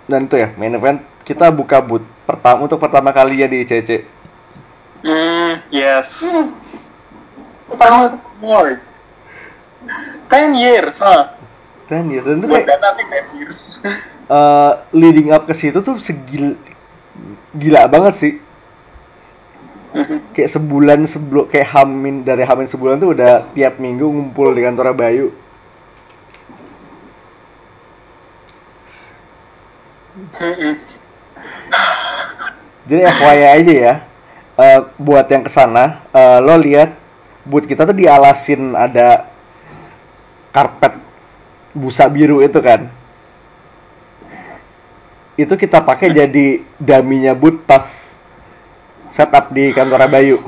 Dan itu ya main event kita buka boot pertama untuk pertama kalinya di CC. Hmm, yes. Pertama More. 10 years, huh? Dan ya dan itu Buat kayak data sih 10 years. eh, leading up ke situ tuh segil gila banget sih. Kayak sebulan sebelum kayak hamin dari hamin sebulan tuh udah tiap minggu ngumpul di kantor Bayu. Mm-mm. Jadi FYI aja ya, eh, buat yang ke sana, eh, lo lihat boot kita tuh dialasin ada karpet busa biru itu kan. Itu kita pakai jadi daminya boot pas setup di kantor Bayu.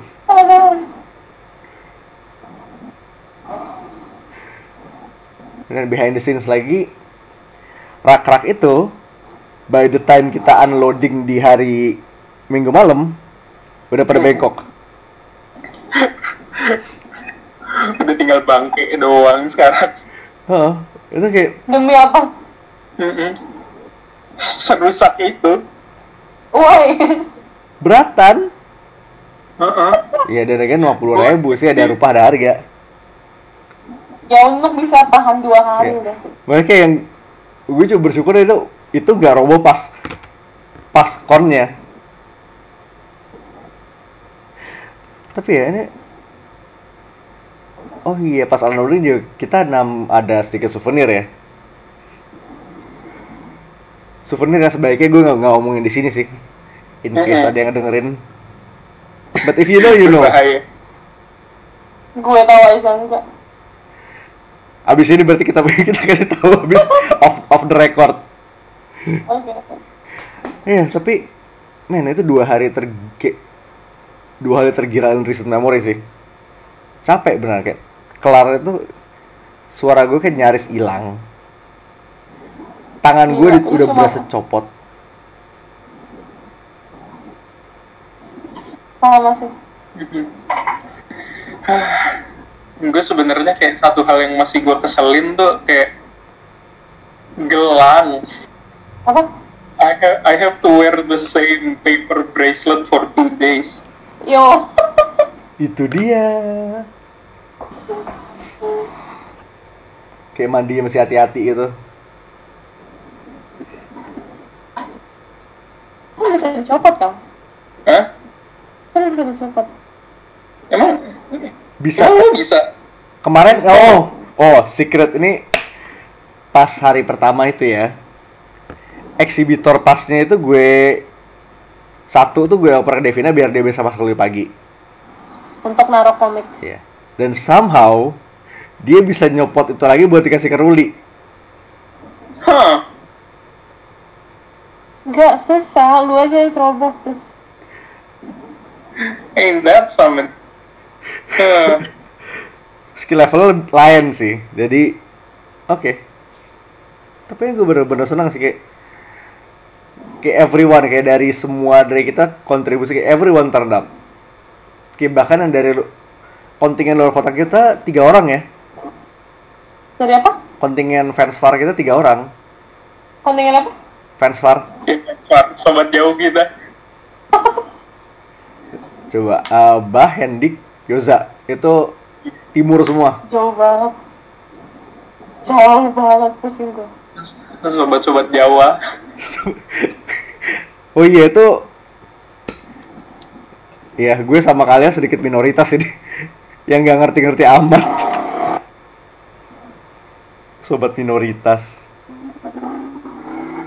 Dan behind the scenes lagi, rak-rak itu by the time kita unloading di hari Minggu malam udah pada bengkok. Udah tinggal bangke doang sekarang. Heeh, itu kayak demi apa? Mm-mm. Serusak itu. Woi. Beratan. Heeh. Iya dan again 50 ribu sih ada rupa ada harga. Ya untuk bisa tahan dua hari udah sih. Mereka yang gue juga bersyukur itu itu nggak roboh pas pas konnya. Tapi ya ini Oh iya pas unloading juga kita nam ada sedikit souvenir ya. Souvenir yang sebaiknya gue nggak ngomongin di sini sih. In case Mm-mm. ada yang dengerin. But if you know you know. Gue tahu aja enggak. Abis ini berarti kita kita kasih tahu abis off, off the record. Oke. oke. Iya, tapi men itu dua hari ter kayak- dua hari tergila in recent memory sih. Capek benar kayak kelar itu suara gue kayak nyaris hilang. Tangan gue Iya, lu udah berasa copot. Sama sih. gue sebenarnya kayak satu hal yang masih gue keselin tuh kayak gelang. Apa? I have I have to wear the same paper bracelet for two days. Yo. Itu dia. Kayak mandi masih hati-hati gitu. Kok bisa dicopot kan? Hah? Kok bisa dicopot? Emang? Bisa. Emang lu bisa? Kemarin Bisa. oh, oh secret ini pas hari pertama itu ya. Eksibitor pasnya itu gue satu tuh gue oper ke Devina biar dia bisa masuk lebih pagi. Untuk naruh komik. Ya. Dan somehow dia bisa nyopot itu lagi buat dikasih ke Ruli. Hah? Gak susah, lu aja yang ceroboh please. Ain't that something? Huh. Skill level lain sih. Jadi oke. Tapi yang gue bener-bener senang sih kayak kayak everyone kayak dari semua dari kita kontribusi kayak everyone turned up. Kayak bahkan yang dari kontingen luar kota kita tiga orang ya. Dari apa? Kontingen fans far kita tiga orang. Kontingen apa? Fans far. Ya, Far, sobat jauh kita. Coba Abah, Hendik, Yoza itu timur semua. Jauh banget. Jauh banget pusing gue. Terus sobat-sobat Jawa. oh iya itu ya gue sama kalian sedikit minoritas ini yang nggak ngerti-ngerti amat sobat minoritas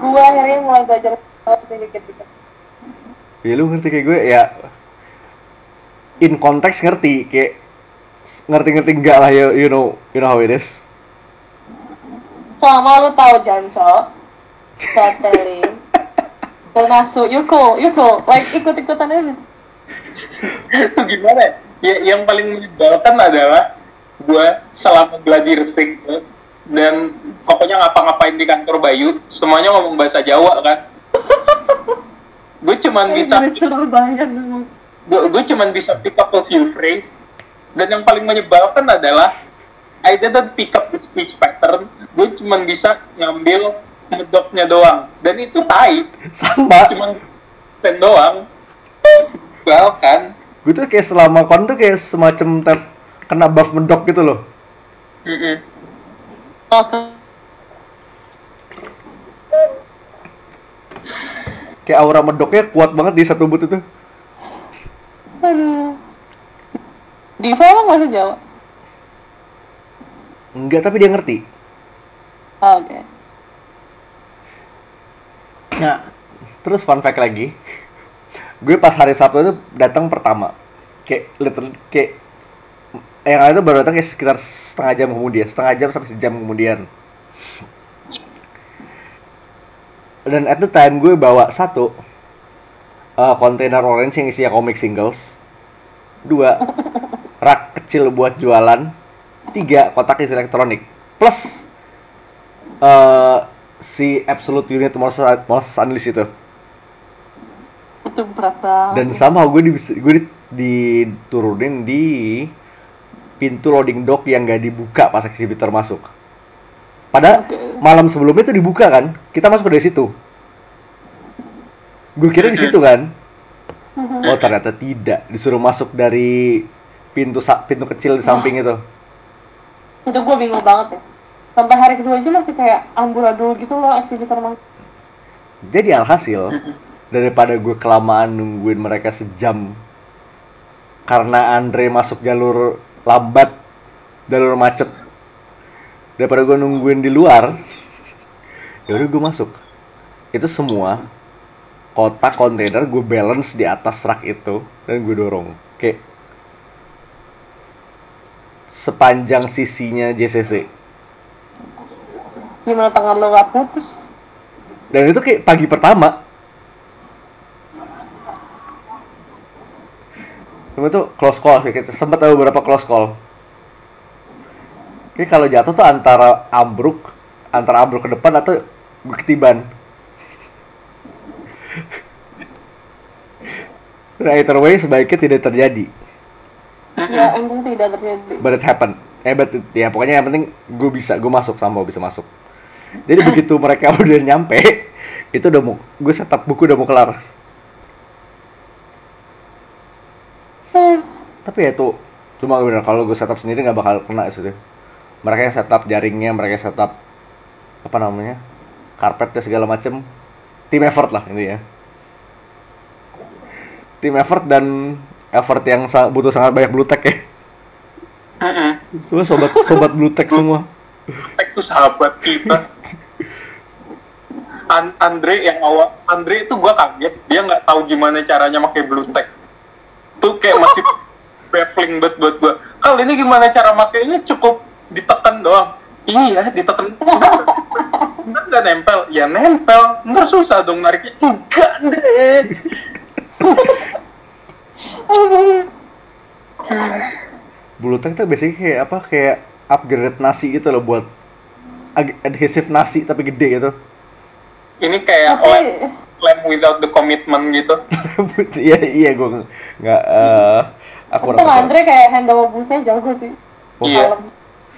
Gue akhirnya mulai belajar dikit-dikit. ya lu ngerti kayak gue ya in konteks ngerti kayak ngerti-ngerti enggak lah you, you know you know how it is Selama lu tahu Janco, Satelin, dan masuk, you cool, you cool, like ikut-ikutan aja. itu gimana ya? ya yang paling menyebalkan adalah gue selama gladi resik dan pokoknya ngapa-ngapain di kantor Bayu semuanya ngomong bahasa Jawa kan gue cuman bisa Surabaya. Gue gue cuman bisa pick up a few phrase. Dan yang paling menyebalkan adalah I didn't pick up the speech pattern. Gue cuman bisa ngambil medoknya doang. Dan itu tai. Sama. Cuman pen doang. Bahkan gue tuh kayak selama kon tuh kayak semacam ter- kena buff mendok gitu loh. Mm-mm. Oke. kayak aura medoknya kuat banget di satu but itu Aduh. Diva emang bahasa Jawa? enggak tapi dia ngerti Oh, Oke. nah terus fun fact lagi gue pas hari Sabtu itu datang pertama kayak literally kayak yang lain itu baru datang kayak sekitar setengah jam kemudian setengah jam sampai sejam kemudian dan at the time gue bawa satu uh, kontainer orange yang isinya komik singles dua rak kecil buat jualan tiga kotak isi elektronik plus uh, si absolute unit most unleashed itu Itu berat banget. dan somehow gue di, gue di- diturunin di pintu loading dock yang gak dibuka pas exhibitor masuk. Padahal Oke. malam sebelumnya itu dibuka kan, kita masuk dari situ. Gue kira di situ kan. Oh ternyata tidak, disuruh masuk dari pintu pintu kecil di samping itu. Itu gue bingung banget ya. Sampai hari kedua aja masih kayak amburadul gitu loh eksibitor mang. Jadi alhasil daripada gue kelamaan nungguin mereka sejam karena Andre masuk jalur lambat, jalur macet. Daripada gue nungguin di luar, ya udah gue masuk. Itu semua kotak kontainer gue balance di atas rak itu dan gue dorong. Kayak sepanjang sisinya JCC. Gimana tangan lo gak putus? Dan itu kayak pagi pertama. Cuma itu close call sih, kita sempat ada beberapa close call. Oke, kalau jatuh tuh antara ambruk, antara ambruk ke depan atau gue ketiban. Nah, either way sebaiknya tidak terjadi. Ya untung tidak terjadi. But it happened. Eh, but it- ya pokoknya yang penting gue bisa, gue masuk sama bisa masuk. Jadi begitu mereka udah nyampe, itu udah mau, gue setup buku udah mau kelar. Tapi ya itu cuma bener kalau gue setup sendiri nggak bakal kena sih. Mereka yang setup jaringnya, mereka yang setup apa namanya karpetnya segala macem. Tim effort lah ini ya. Tim effort dan effort yang sa- butuh sangat banyak blue tech ya. Semua sobat sobat blue tech semua. Tek tuh sahabat kita. An- Andre yang awal Andre itu gua kaget dia nggak tahu gimana caranya pakai blue tech tuh kayak masih baffling banget buat gua kali ini gimana cara makainya cukup ditekan doang iya ditekan ntar nggak nempel ya nempel ntar susah dong nariknya enggak deh Blue tech tuh biasanya kayak apa? Kayak upgrade nasi gitu loh buat adhesive nasi tapi gede gitu. ini kayak Tapi lem, lem without the commitment gitu Iya iya gue nggak eh aku untung Andre kayak handle busnya jago sih. Iya. Kalem.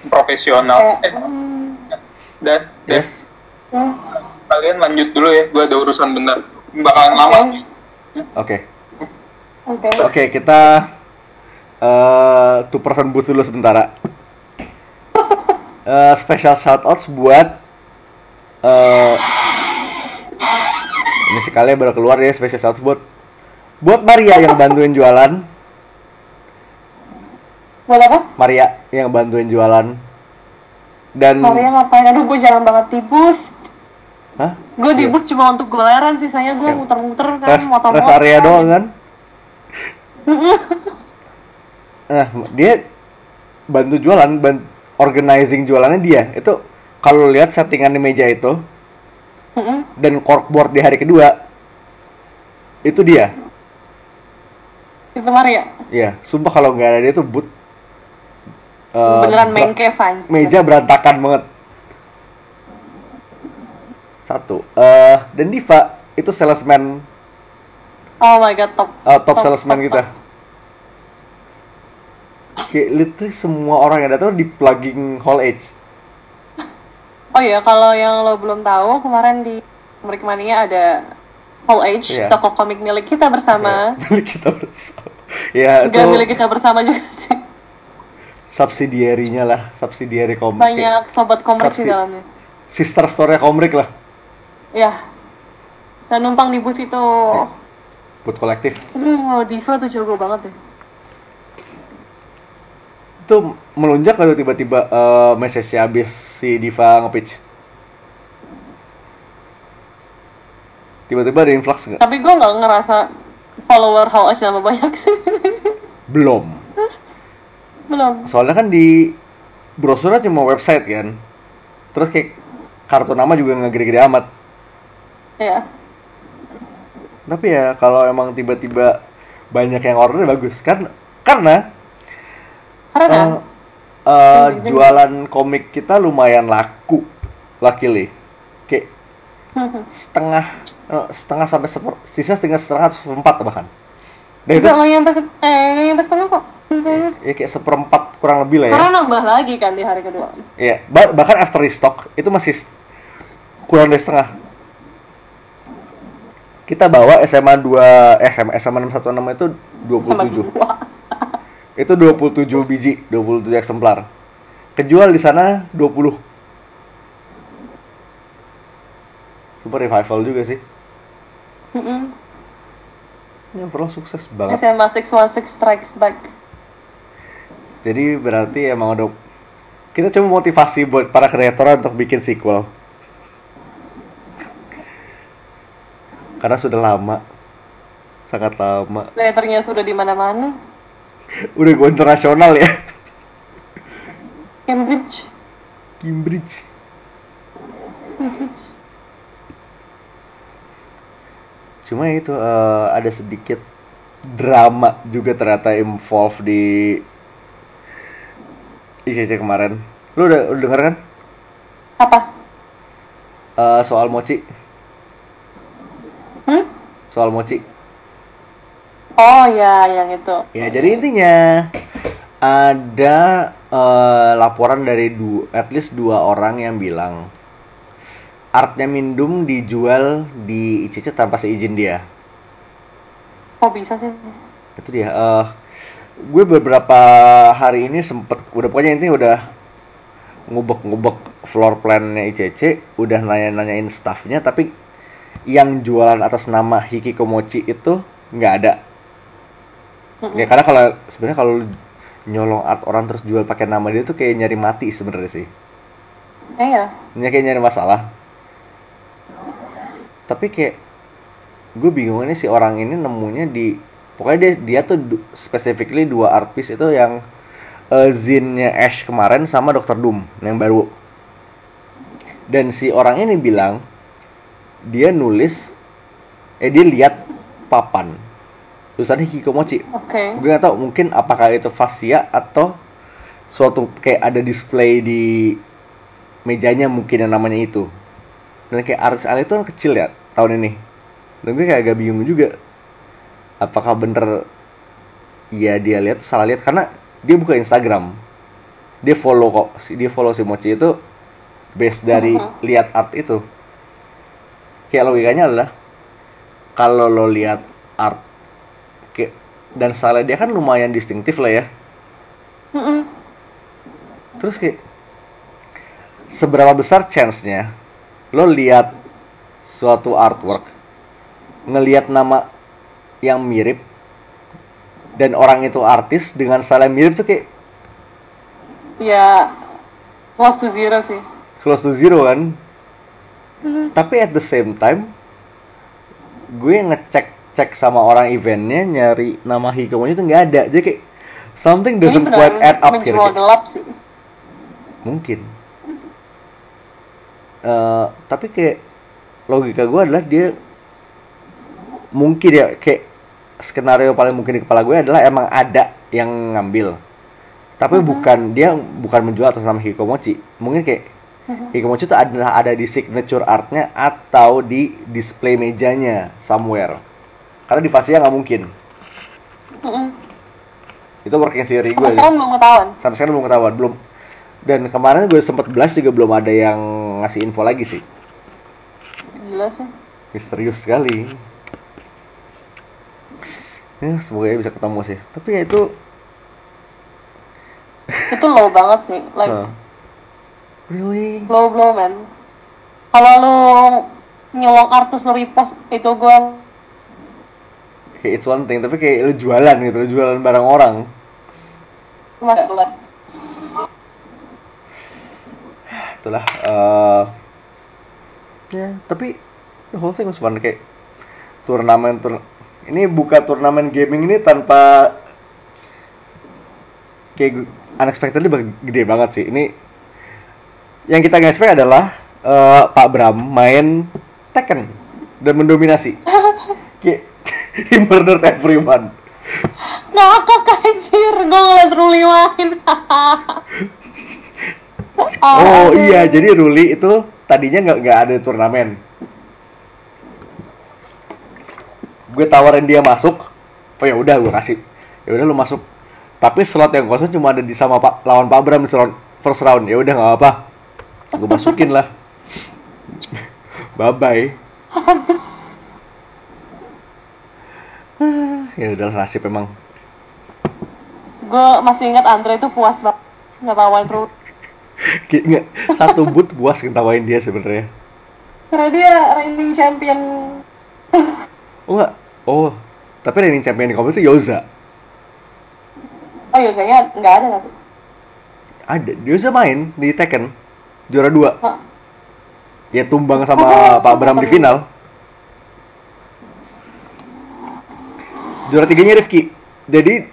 Profesional eh, hmm, dan dan Yes. hmm, kalian lanjut dulu ya gue ada urusan bentar bakalan lama Oke. Oke. Oke, kita eh two person booth dulu sementara. Eh special shout outs buat eh ini sekali baru keluar ya special shout outs buat buat Maria yang bantuin jualan. Buat apa? Maria yang bantuin jualan. Dan Maria ngapain? Aduh, gue jarang banget di bus. Hah? Gue di Iya. bus cuma untuk goleran, sisanya gue Ya. muter-muter kan, motor-motor. rest area doang kan? nah dia bantu jualan ban organizing jualannya dia itu kalau lihat settingan di meja itu dan corkboard di hari kedua itu dia Itu Maria. Iya, sumpah kalau nggak ada dia tuh but eh, Beneran main kayak fans. meja berantakan banget. Satu, eh dan Diva itu salesman Oh my god, top. eh, top, salesman kita. Kayak literally semua orang yang datang di plugging Hall H. Oh iya, kalau yang lo belum tahu, kemarin di Komik Mania ada Hall H, Iya. toko komik milik kita bersama. Milik kita bersama. Ya, itu Enggak milik kita bersama juga sih. Subsidiarinya lah, subsidiary komik. Banyak sobat komik di Subsi- dalamnya. Sister story komik lah, Ya. Dan numpang di bus itu. buat kolektif. Aduh, Diva tuh jago banget ya. Itu melunjak atau tiba-tiba eh message habis si Diva nge-pitch? Tiba-tiba ada influx nggak? Tapi gue nggak ngerasa follower Hall H nama banyak sih. Belum. Belum. Soalnya kan di brosurnya cuma website kan. Terus kayak kartu nama juga nggak gede-gede amat. Ya. Tapi ya kalau emang tiba-tiba banyak yang order bagus kan karena Karena eh, eh, jualan komik kita lumayan laku luckily kayak setengah eh, setengah sampai seper, sisa setengah setengah seperempat bahkan dan Enggak nggak nyampe eh nggak nyampe setengah kok. Sisanya. ya kayak seperempat kurang lebih lah ya Karena nambah lagi kan di hari kedua. ya bah- bahkan after restock itu masih kurang dari setengah kita bawa SMA 2 eh, SMA SMA 616 itu 27 Sama dua. itu 27 biji 27 eksemplar kejual di sana 20 super revival juga sih Mm-mm. Ini overall sukses banget SMA 616 Strikes Back. jadi berarti emang udah kita cuma motivasi buat para kreator untuk bikin sequel karena sudah lama sangat lama Letternya sudah di mana-mana. udah go internasional ya Cambridge. Cambridge Cambridge. Cuma itu eh, ada sedikit drama juga ternyata involve di ICC kemarin lu udah, udah denger kan Apa? Eh, soal mochi Hmm? soal mochi Oh ya, yang itu. Ya, jadi intinya ada eh, laporan dari dua, at least dua orang yang bilang artnya Mindum dijual di ICC tanpa seizin dia. Kok bisa sih? Itu dia. eh gue beberapa hari ini sempet, udah pokoknya intinya udah ngubek-ngubek floor plan-nya ICC, udah nanya-nanyain staffnya, tapi yang jualan atas nama Hiki Komochi itu nggak ada. Ya karena kalau sebenarnya kalau nyolong art orang terus jual pakai nama dia tuh kayak nyari mati sebenarnya sih. Eh ya. Ini kayak nyari masalah. Tapi kayak gue bingung ini si orang ini nemunya di pokoknya dia dia tuh specifically dua art piece itu yang eh, zinnya Ash kemarin sama Dr. Doom yang baru. Dan si orang ini bilang dia nulis eh dia lihat papan tulisannya Hikomochi Oke. gue gak tahu mungkin apakah itu fascia atau suatu kayak ada display di mejanya mungkin yang namanya itu dan kayak artis Ali itu kan kecil ya tahun ini. Dan gue kayak agak bingung juga apakah bener ya dia lihat salah lihat. Karena dia buka Instagram. Dia follow kok dia follow si Mochi itu base dari lihat art itu. Kayak logikanya adalah kalau lo lihat art kayak dan style dia kan lumayan distintif lah ya. Mm-mm. terus kayak seberapa besar chance-nya lo lihat suatu artwork ngelihat nama yang mirip dan orang itu artis dengan style yang mirip tuh kayak Ya close to zero sih. close to zero kan? Tapi at the same time gue ngecek cek sama orang eventnya nyari nama Hikomochi itu nggak ada. Jadi kayak something doesn't quite add up kira-kira. mungkin Eh, tapi kayak logika gue adalah dia mungkin ya kayak skenario paling mungkin di kepala gue adalah emang ada yang ngambil. Tapi bukan dia bukan menjual atas nama Hikomochi. Mungkin kayak Hikomochi itu adalah ada di signature artnya atau di display mejanya somewhere. Karena di Fasya nggak mungkin. Mm-mm. itu working theory gue Sampai sekarang belum ketahuan. sampai sekarang belum ketahuan. Belum dan kemarin gue sempat belas juga belum ada yang ngasih info lagi sih Gila sih. misterius sekali ya semoga ya bisa ketemu sih tapi ya itu Itu low banget sih. Like huh. really low blow man. Kalau lu nyolong artis lu repost itu gue kayak it's one thing tapi kayak lu jualan gitu lu jualan barang orang jelas. Itulah eh ya tapi the whole thing was fun kayak turnamen tur ini buka turnamen gaming ini tanpa kayak unexpectedly gede banget sih. Ini yang kita nggak expect adalah eh, Pak Bram main Tekken dan mendominasi. Kayak he murdered everyone Ngakak anjir, gue ngeliat Ruli main. Oh iya, jadi Ruli itu tadinya nggak nggak ada turnamen. Gue tawarin dia masuk, oh ya udah gue kasih, ya udah lu masuk. Tapi slot yang kosong cuma ada di sama Pak lawan Pak Bram slot first round. Ya udah nggak apa, gue masukin lah. bye bye. Habis. Ya udah nasib emang. Gue masih ingat Andre itu puas banget ngetawain Ruli. Kayak nggak satu boot puas ketawain dia sebenarnya. Karena dia reigning champion. Oh nggak, oh tapi reigning champion di kompetisi itu Yoza. Oh Yosanya nggak ada tapi. Ada, Yoza main di Tekken juara dua. Hah. Ya tumbang sama Pak Bram di final. Juara tiganya Rifki. Jadi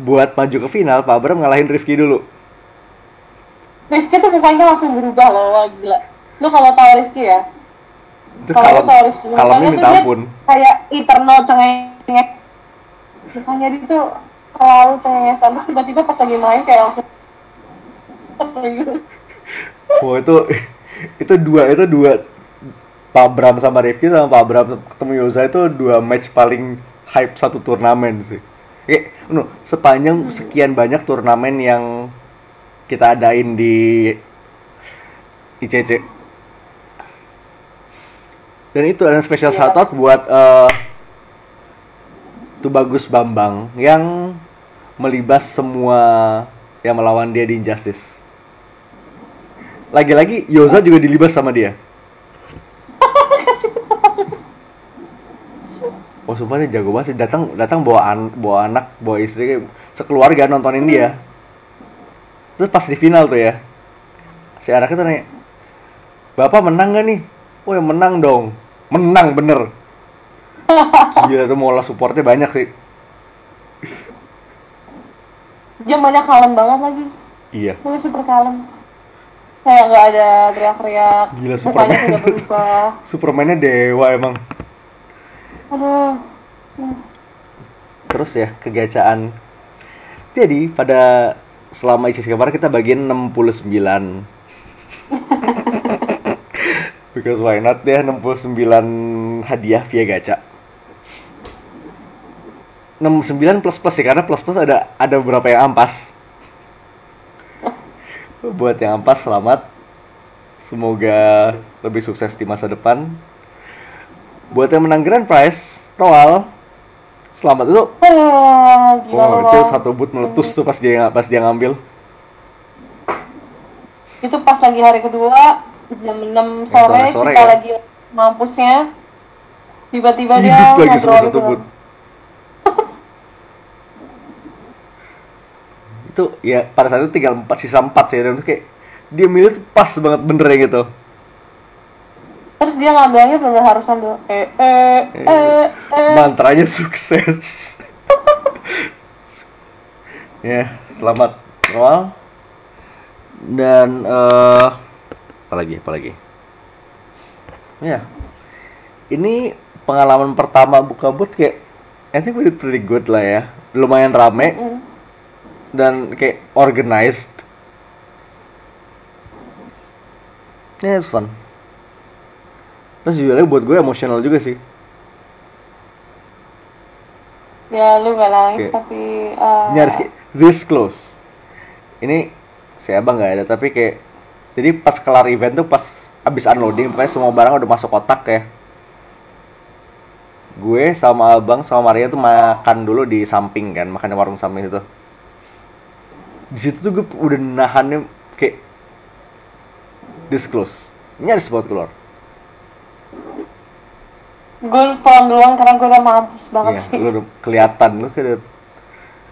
buat maju ke final, Pak Bram ngalahin Rifki dulu. Rifki tuh mukanya langsung berubah loh, wah gila. Lu kalau tahu Rifki ya, kalau tahu Rifki, mukanya tuh dia ampun. kayak eternal cengeng. Mukanya dia tuh selalu cengengesan, terus tiba-tiba pas lagi main kayak langsung serius. Wah itu itu dua itu dua Pak Bram sama Rifki sama Pak Bram ketemu Yoza itu dua match paling hype satu turnamen sih. Eh, no, sepanjang sekian banyak turnamen yang kita adain di ICC. Dan itu ada special Iya. shout out buat eh Tubagus Bambang yang melibas semua yang melawan dia di Injustice. Lagi-lagi Yoza juga dilibas sama dia. Oh sumpah dia jago banget sih datang datang bawa an, bawa anak bawa istri sekeluarga nontonin dia. Terus pas di final tuh ya si anaknya tuh nanya Bapak menang gak nih? Oh ya menang dong Menang bener Gila tuh mola supportnya banyak sih Dia banyak kalem banget lagi. Iya Dia super kalem. Kayak nggak ada teriak-teriak. Gila, Superman. sudah berubah. Supermannya dewa emang Aduh. Terus ya kegacaan Jadi pada selama ICC kemarin kita bagian 69 Because why not dia 69 hadiah via gacha. 69 plus plus sih karena plus plus ada ada beberapa yang ampas. Buat yang ampas selamat. Semoga lebih sukses di masa depan. Buat yang menang grand prize Roal selamat itu Ah, gila oh itu satu boot meletus tuh pas dia pas dia ngambil. Itu pas lagi hari kedua jam 6 sore, sore-sore kita ya. lagi mampusnya. Tiba-tiba dia lagi semua satu gitu. boot. Itu ya pada saat itu tinggal empat sisa empat sih. Dan itu kayak dia milih tuh pas banget bener ya gitu Terus dia ngambilnya benar harus sambil eh eh eh eh. mantranya sukses Ya, selamat awal. Dan eh apa lagi? Apa lagi? Ya. Ini pengalaman pertama buka boot kayak I think we did pretty good lah ya. Lumayan rame Mm. dan kayak organized. Yeah, it's fun. Terus juga buat gue emosional juga sih. Ya lu gak nangis Oke. tapi eh, nyaris kayak this close. Ini si abang nggak ada tapi kayak jadi pas kelar event tuh pas abis unloading pokoknya semua barang udah masuk kotak ya. Gue sama abang sama Maria tuh makan dulu di samping kan makan di warung samping itu di situ tuh gue udah nahannya kayak this close. Nyaris buat keluar gue pulang duluan karena gue udah mampus banget Iya, sih. lu udah kelihatan lu kayak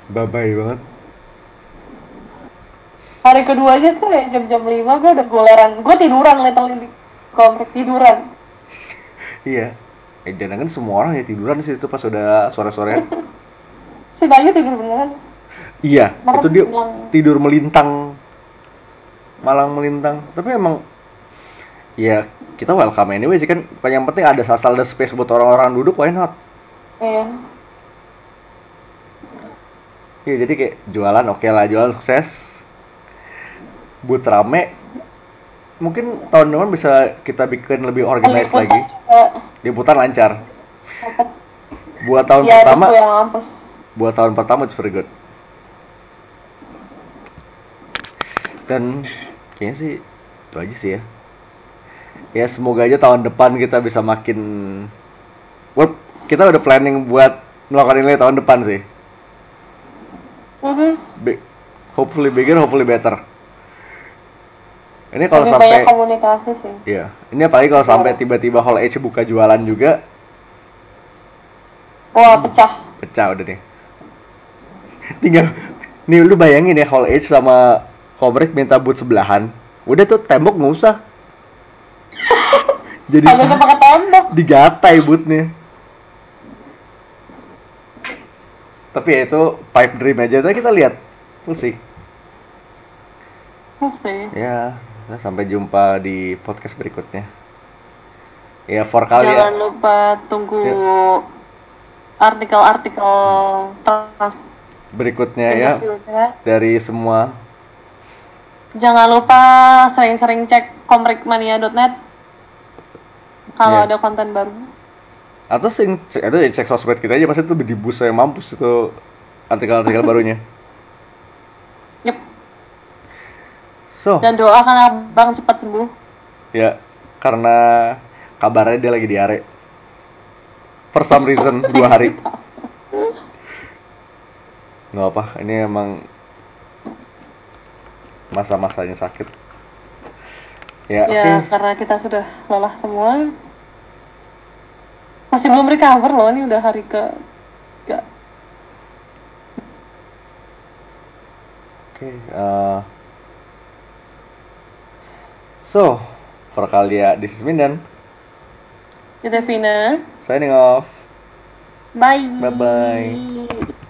babai banget Hari kedua aja tuh ya jam-jam 5 gue udah goleran. Gue tiduran literally di komplek tiduran. iya eh jangan kan semua orang ya tiduran sih itu pas udah sore-sore Si Bayu tidur beneran. Iya, Malah itu dia bilang- tidur melintang, malang melintang. Tapi emang, ya kita welcome anyway sih kan. Yang penting ada asal ada space buat orang-orang duduk, why not? Iya. Iya, jadi kayak jualan oke lah, jualan sukses. Buat rame, mungkin tahun depan bisa kita bikin lebih organized Liputan lagi. Liputan lancar. Buat tahun Ya pertama, buat tahun pertama it's very good. Dan kayaknya sih itu aja sih ya. Ya semoga aja tahun depan kita bisa makin well, kita udah planning buat melakukan ini tahun depan sih. Mhm. Bi- hopefully bigger, hopefully better. Ini kalau sampai banyak komunikasi sih. Iya, ini apalagi kalau sampai tiba-tiba Hall H buka jualan juga, Wah pecah. pecah udah nih. Tinggal, nih lu bayangin ya Hall H sama Kubrick minta boot sebelahan, udah tuh tembok nggak usah. Jadi usah pakai tembok. digatai bootnya. Tapi ya itu pipe dream aja, tapi kita lihat, we'll see. Mesti. Ya, nah, sampai jumpa di podcast berikutnya. Ya, for kali Jangan lupa tunggu Ya. artikel-artikel trans berikutnya ya dari semua Jangan lupa sering-sering cek komrikmania.net kalau Iya. ada konten baru. atau sing itu ya cek sosmed kita aja pasti itu di bus saya mampus itu artikel-artikel barunya. Yep. So, Dan doakan abang cepat sembuh. ya karena kabarnya dia lagi diare. For some reason dua hari. Nggak apa, ini emang masa-masanya sakit. Ya, Ya, oke. karena kita sudah lelah semua. Masih belum recover loh, ini udah hari ke tiga. Oke, eh, so, for kalian, this is Mindan. Kita Vina. Signing off. Bye. Bye-bye.